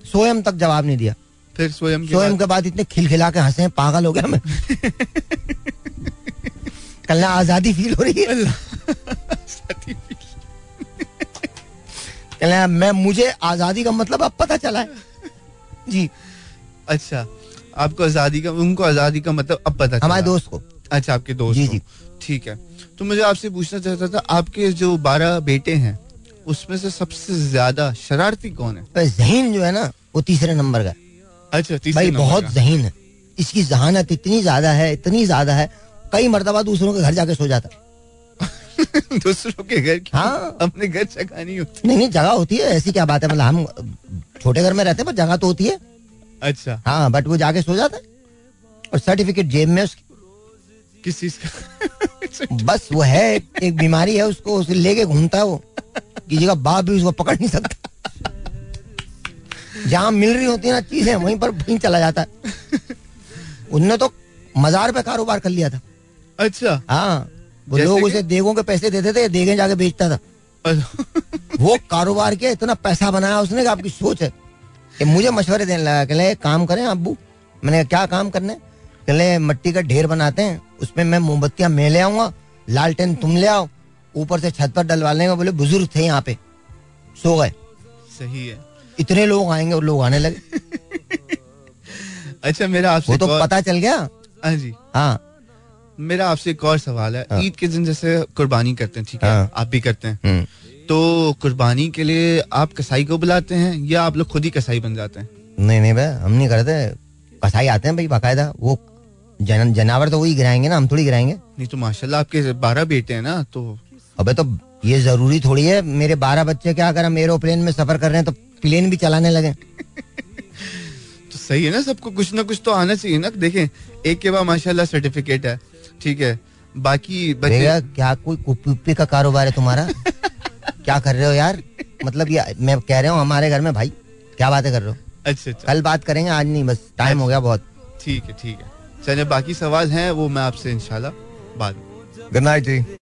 स्वयं तक जवाब नहीं दिया। फिर स्वयं स्वयं के बाद इतने खिलखिला के हंसे पागल हो गया मैं। कल आज़ादी फील हो रही है। कल मैं मुझे आज़ादी का मतलब अब पता चला है। जी। अच्छा आपको आज़ादी का उनको आज़ादी का मतलब अब पता हमारे दोस्त को। अच्छा आपके दोस्त जी जी। ठीक है। तो मुझे आपसे पूछना चाहता था आपके जो बारह बेटे हैं उसमें से सबसे ज़्यादा शरारती कौन है? जहीन जो है ना वो तीसरे नंबर का अच्छा भाई बहुत जहीन है। इसकी जहानत इतनी ज़्यादा है इतनी ज़्यादा है कई मरतबा दूसरों के घर जाके सो जाता दूसरों के घर हाँ। अपने घर जगह नहीं होती। नहीं नहीं जगह होती है ऐसी क्या बात है? मतलब हम छोटे घर में रहते हैं पर जगह तो होती है। अच्छा। हाँ बट वो जाके सो जाता है और सर्टिफिकेट जेब में उसकी। किस चीज़ का? बस वो है एक बीमारी है उसको उसे लेके घूमता है वो। किसी का बाप भी उसको पकड़ नहीं सकता। जहाँ मिल रही होती है ना चीज़ें वहीं पर वहीं चला जाता है। उनने तो मजार पे कारोबार कर लिया था। अच्छा। हाँ वो लोग उसे देगों के पैसे देते थे देगे जाके बेचता था। अच्छा। वो कारोबार किया इतना पैसा बनाया उसने कि आपकी सोच है कि मुझे मशवरे देने लगा कहले काम करें अबू मैंने क्या काम करने कहले मट्टी का ढेर बनाते हैं उसमें मैं मोमबत्तियाँ मैं ले आऊँगा लालटेन तुम ले आओ ऊपर से छत पर डलवा लेंगे बोले बुज़ुर्ग थे यहाँ पे सो गए। सही है। इतने लोग आएँगे और लोग आने लगे। अच्छा मेरा आपसे वो तो पता चल गया। हाँ जी। हाँ। मेरा आपसे एक और सवाल है। हाँ। ईद के दिन जैसे कुर्बानी करते हैं ठीक है? हाँ। आप भी करते हैं। हम्म। तो कुर्बानी के लिए आप कसाई को बुलाते हैं या आप लोग खुद ही कसाई बन जाते हैं? नहीं नहीं भाई हम नहीं करते। कसाई आते हैं भाई बाकायदा। वो जन, जनावर तो वही गिराएँगे ना हम थोड़ी गिराएँगे। नहीं तो माशाल्लाह आपके बारह बेटे हैं ना तो अबे तो ये ज़रूरी थोड़ी है। मेरे बारह बच्चे क्या अगर हम एरोप्लेन में सफ़र कर रहे हैं तो प्लेन भी चलाने लगे। तो सही है ना सबको कुछ ना कुछ तो आना चाहिए ना। देखें एक के बाद माशाल्लाह सर्टिफिकेट है। ठीक है बाकी बच्चे भैया क्या कोई कुप्पी का कारोबार है तुम्हारा? क्या कर रहे हो यार? मतलब ये मैं कह रहा हूँ हमारे घर में भाई क्या बातें कर रहे हो? अच्छा अच्छा। कल बात करेंगे आज नहीं बस टाइम हो गया बहुत। ठीक है ठीक है। चलिए बाकी सवाल हैं वो मैं आपसे इंशाल्लाह बाद में। गुड नाइट जी।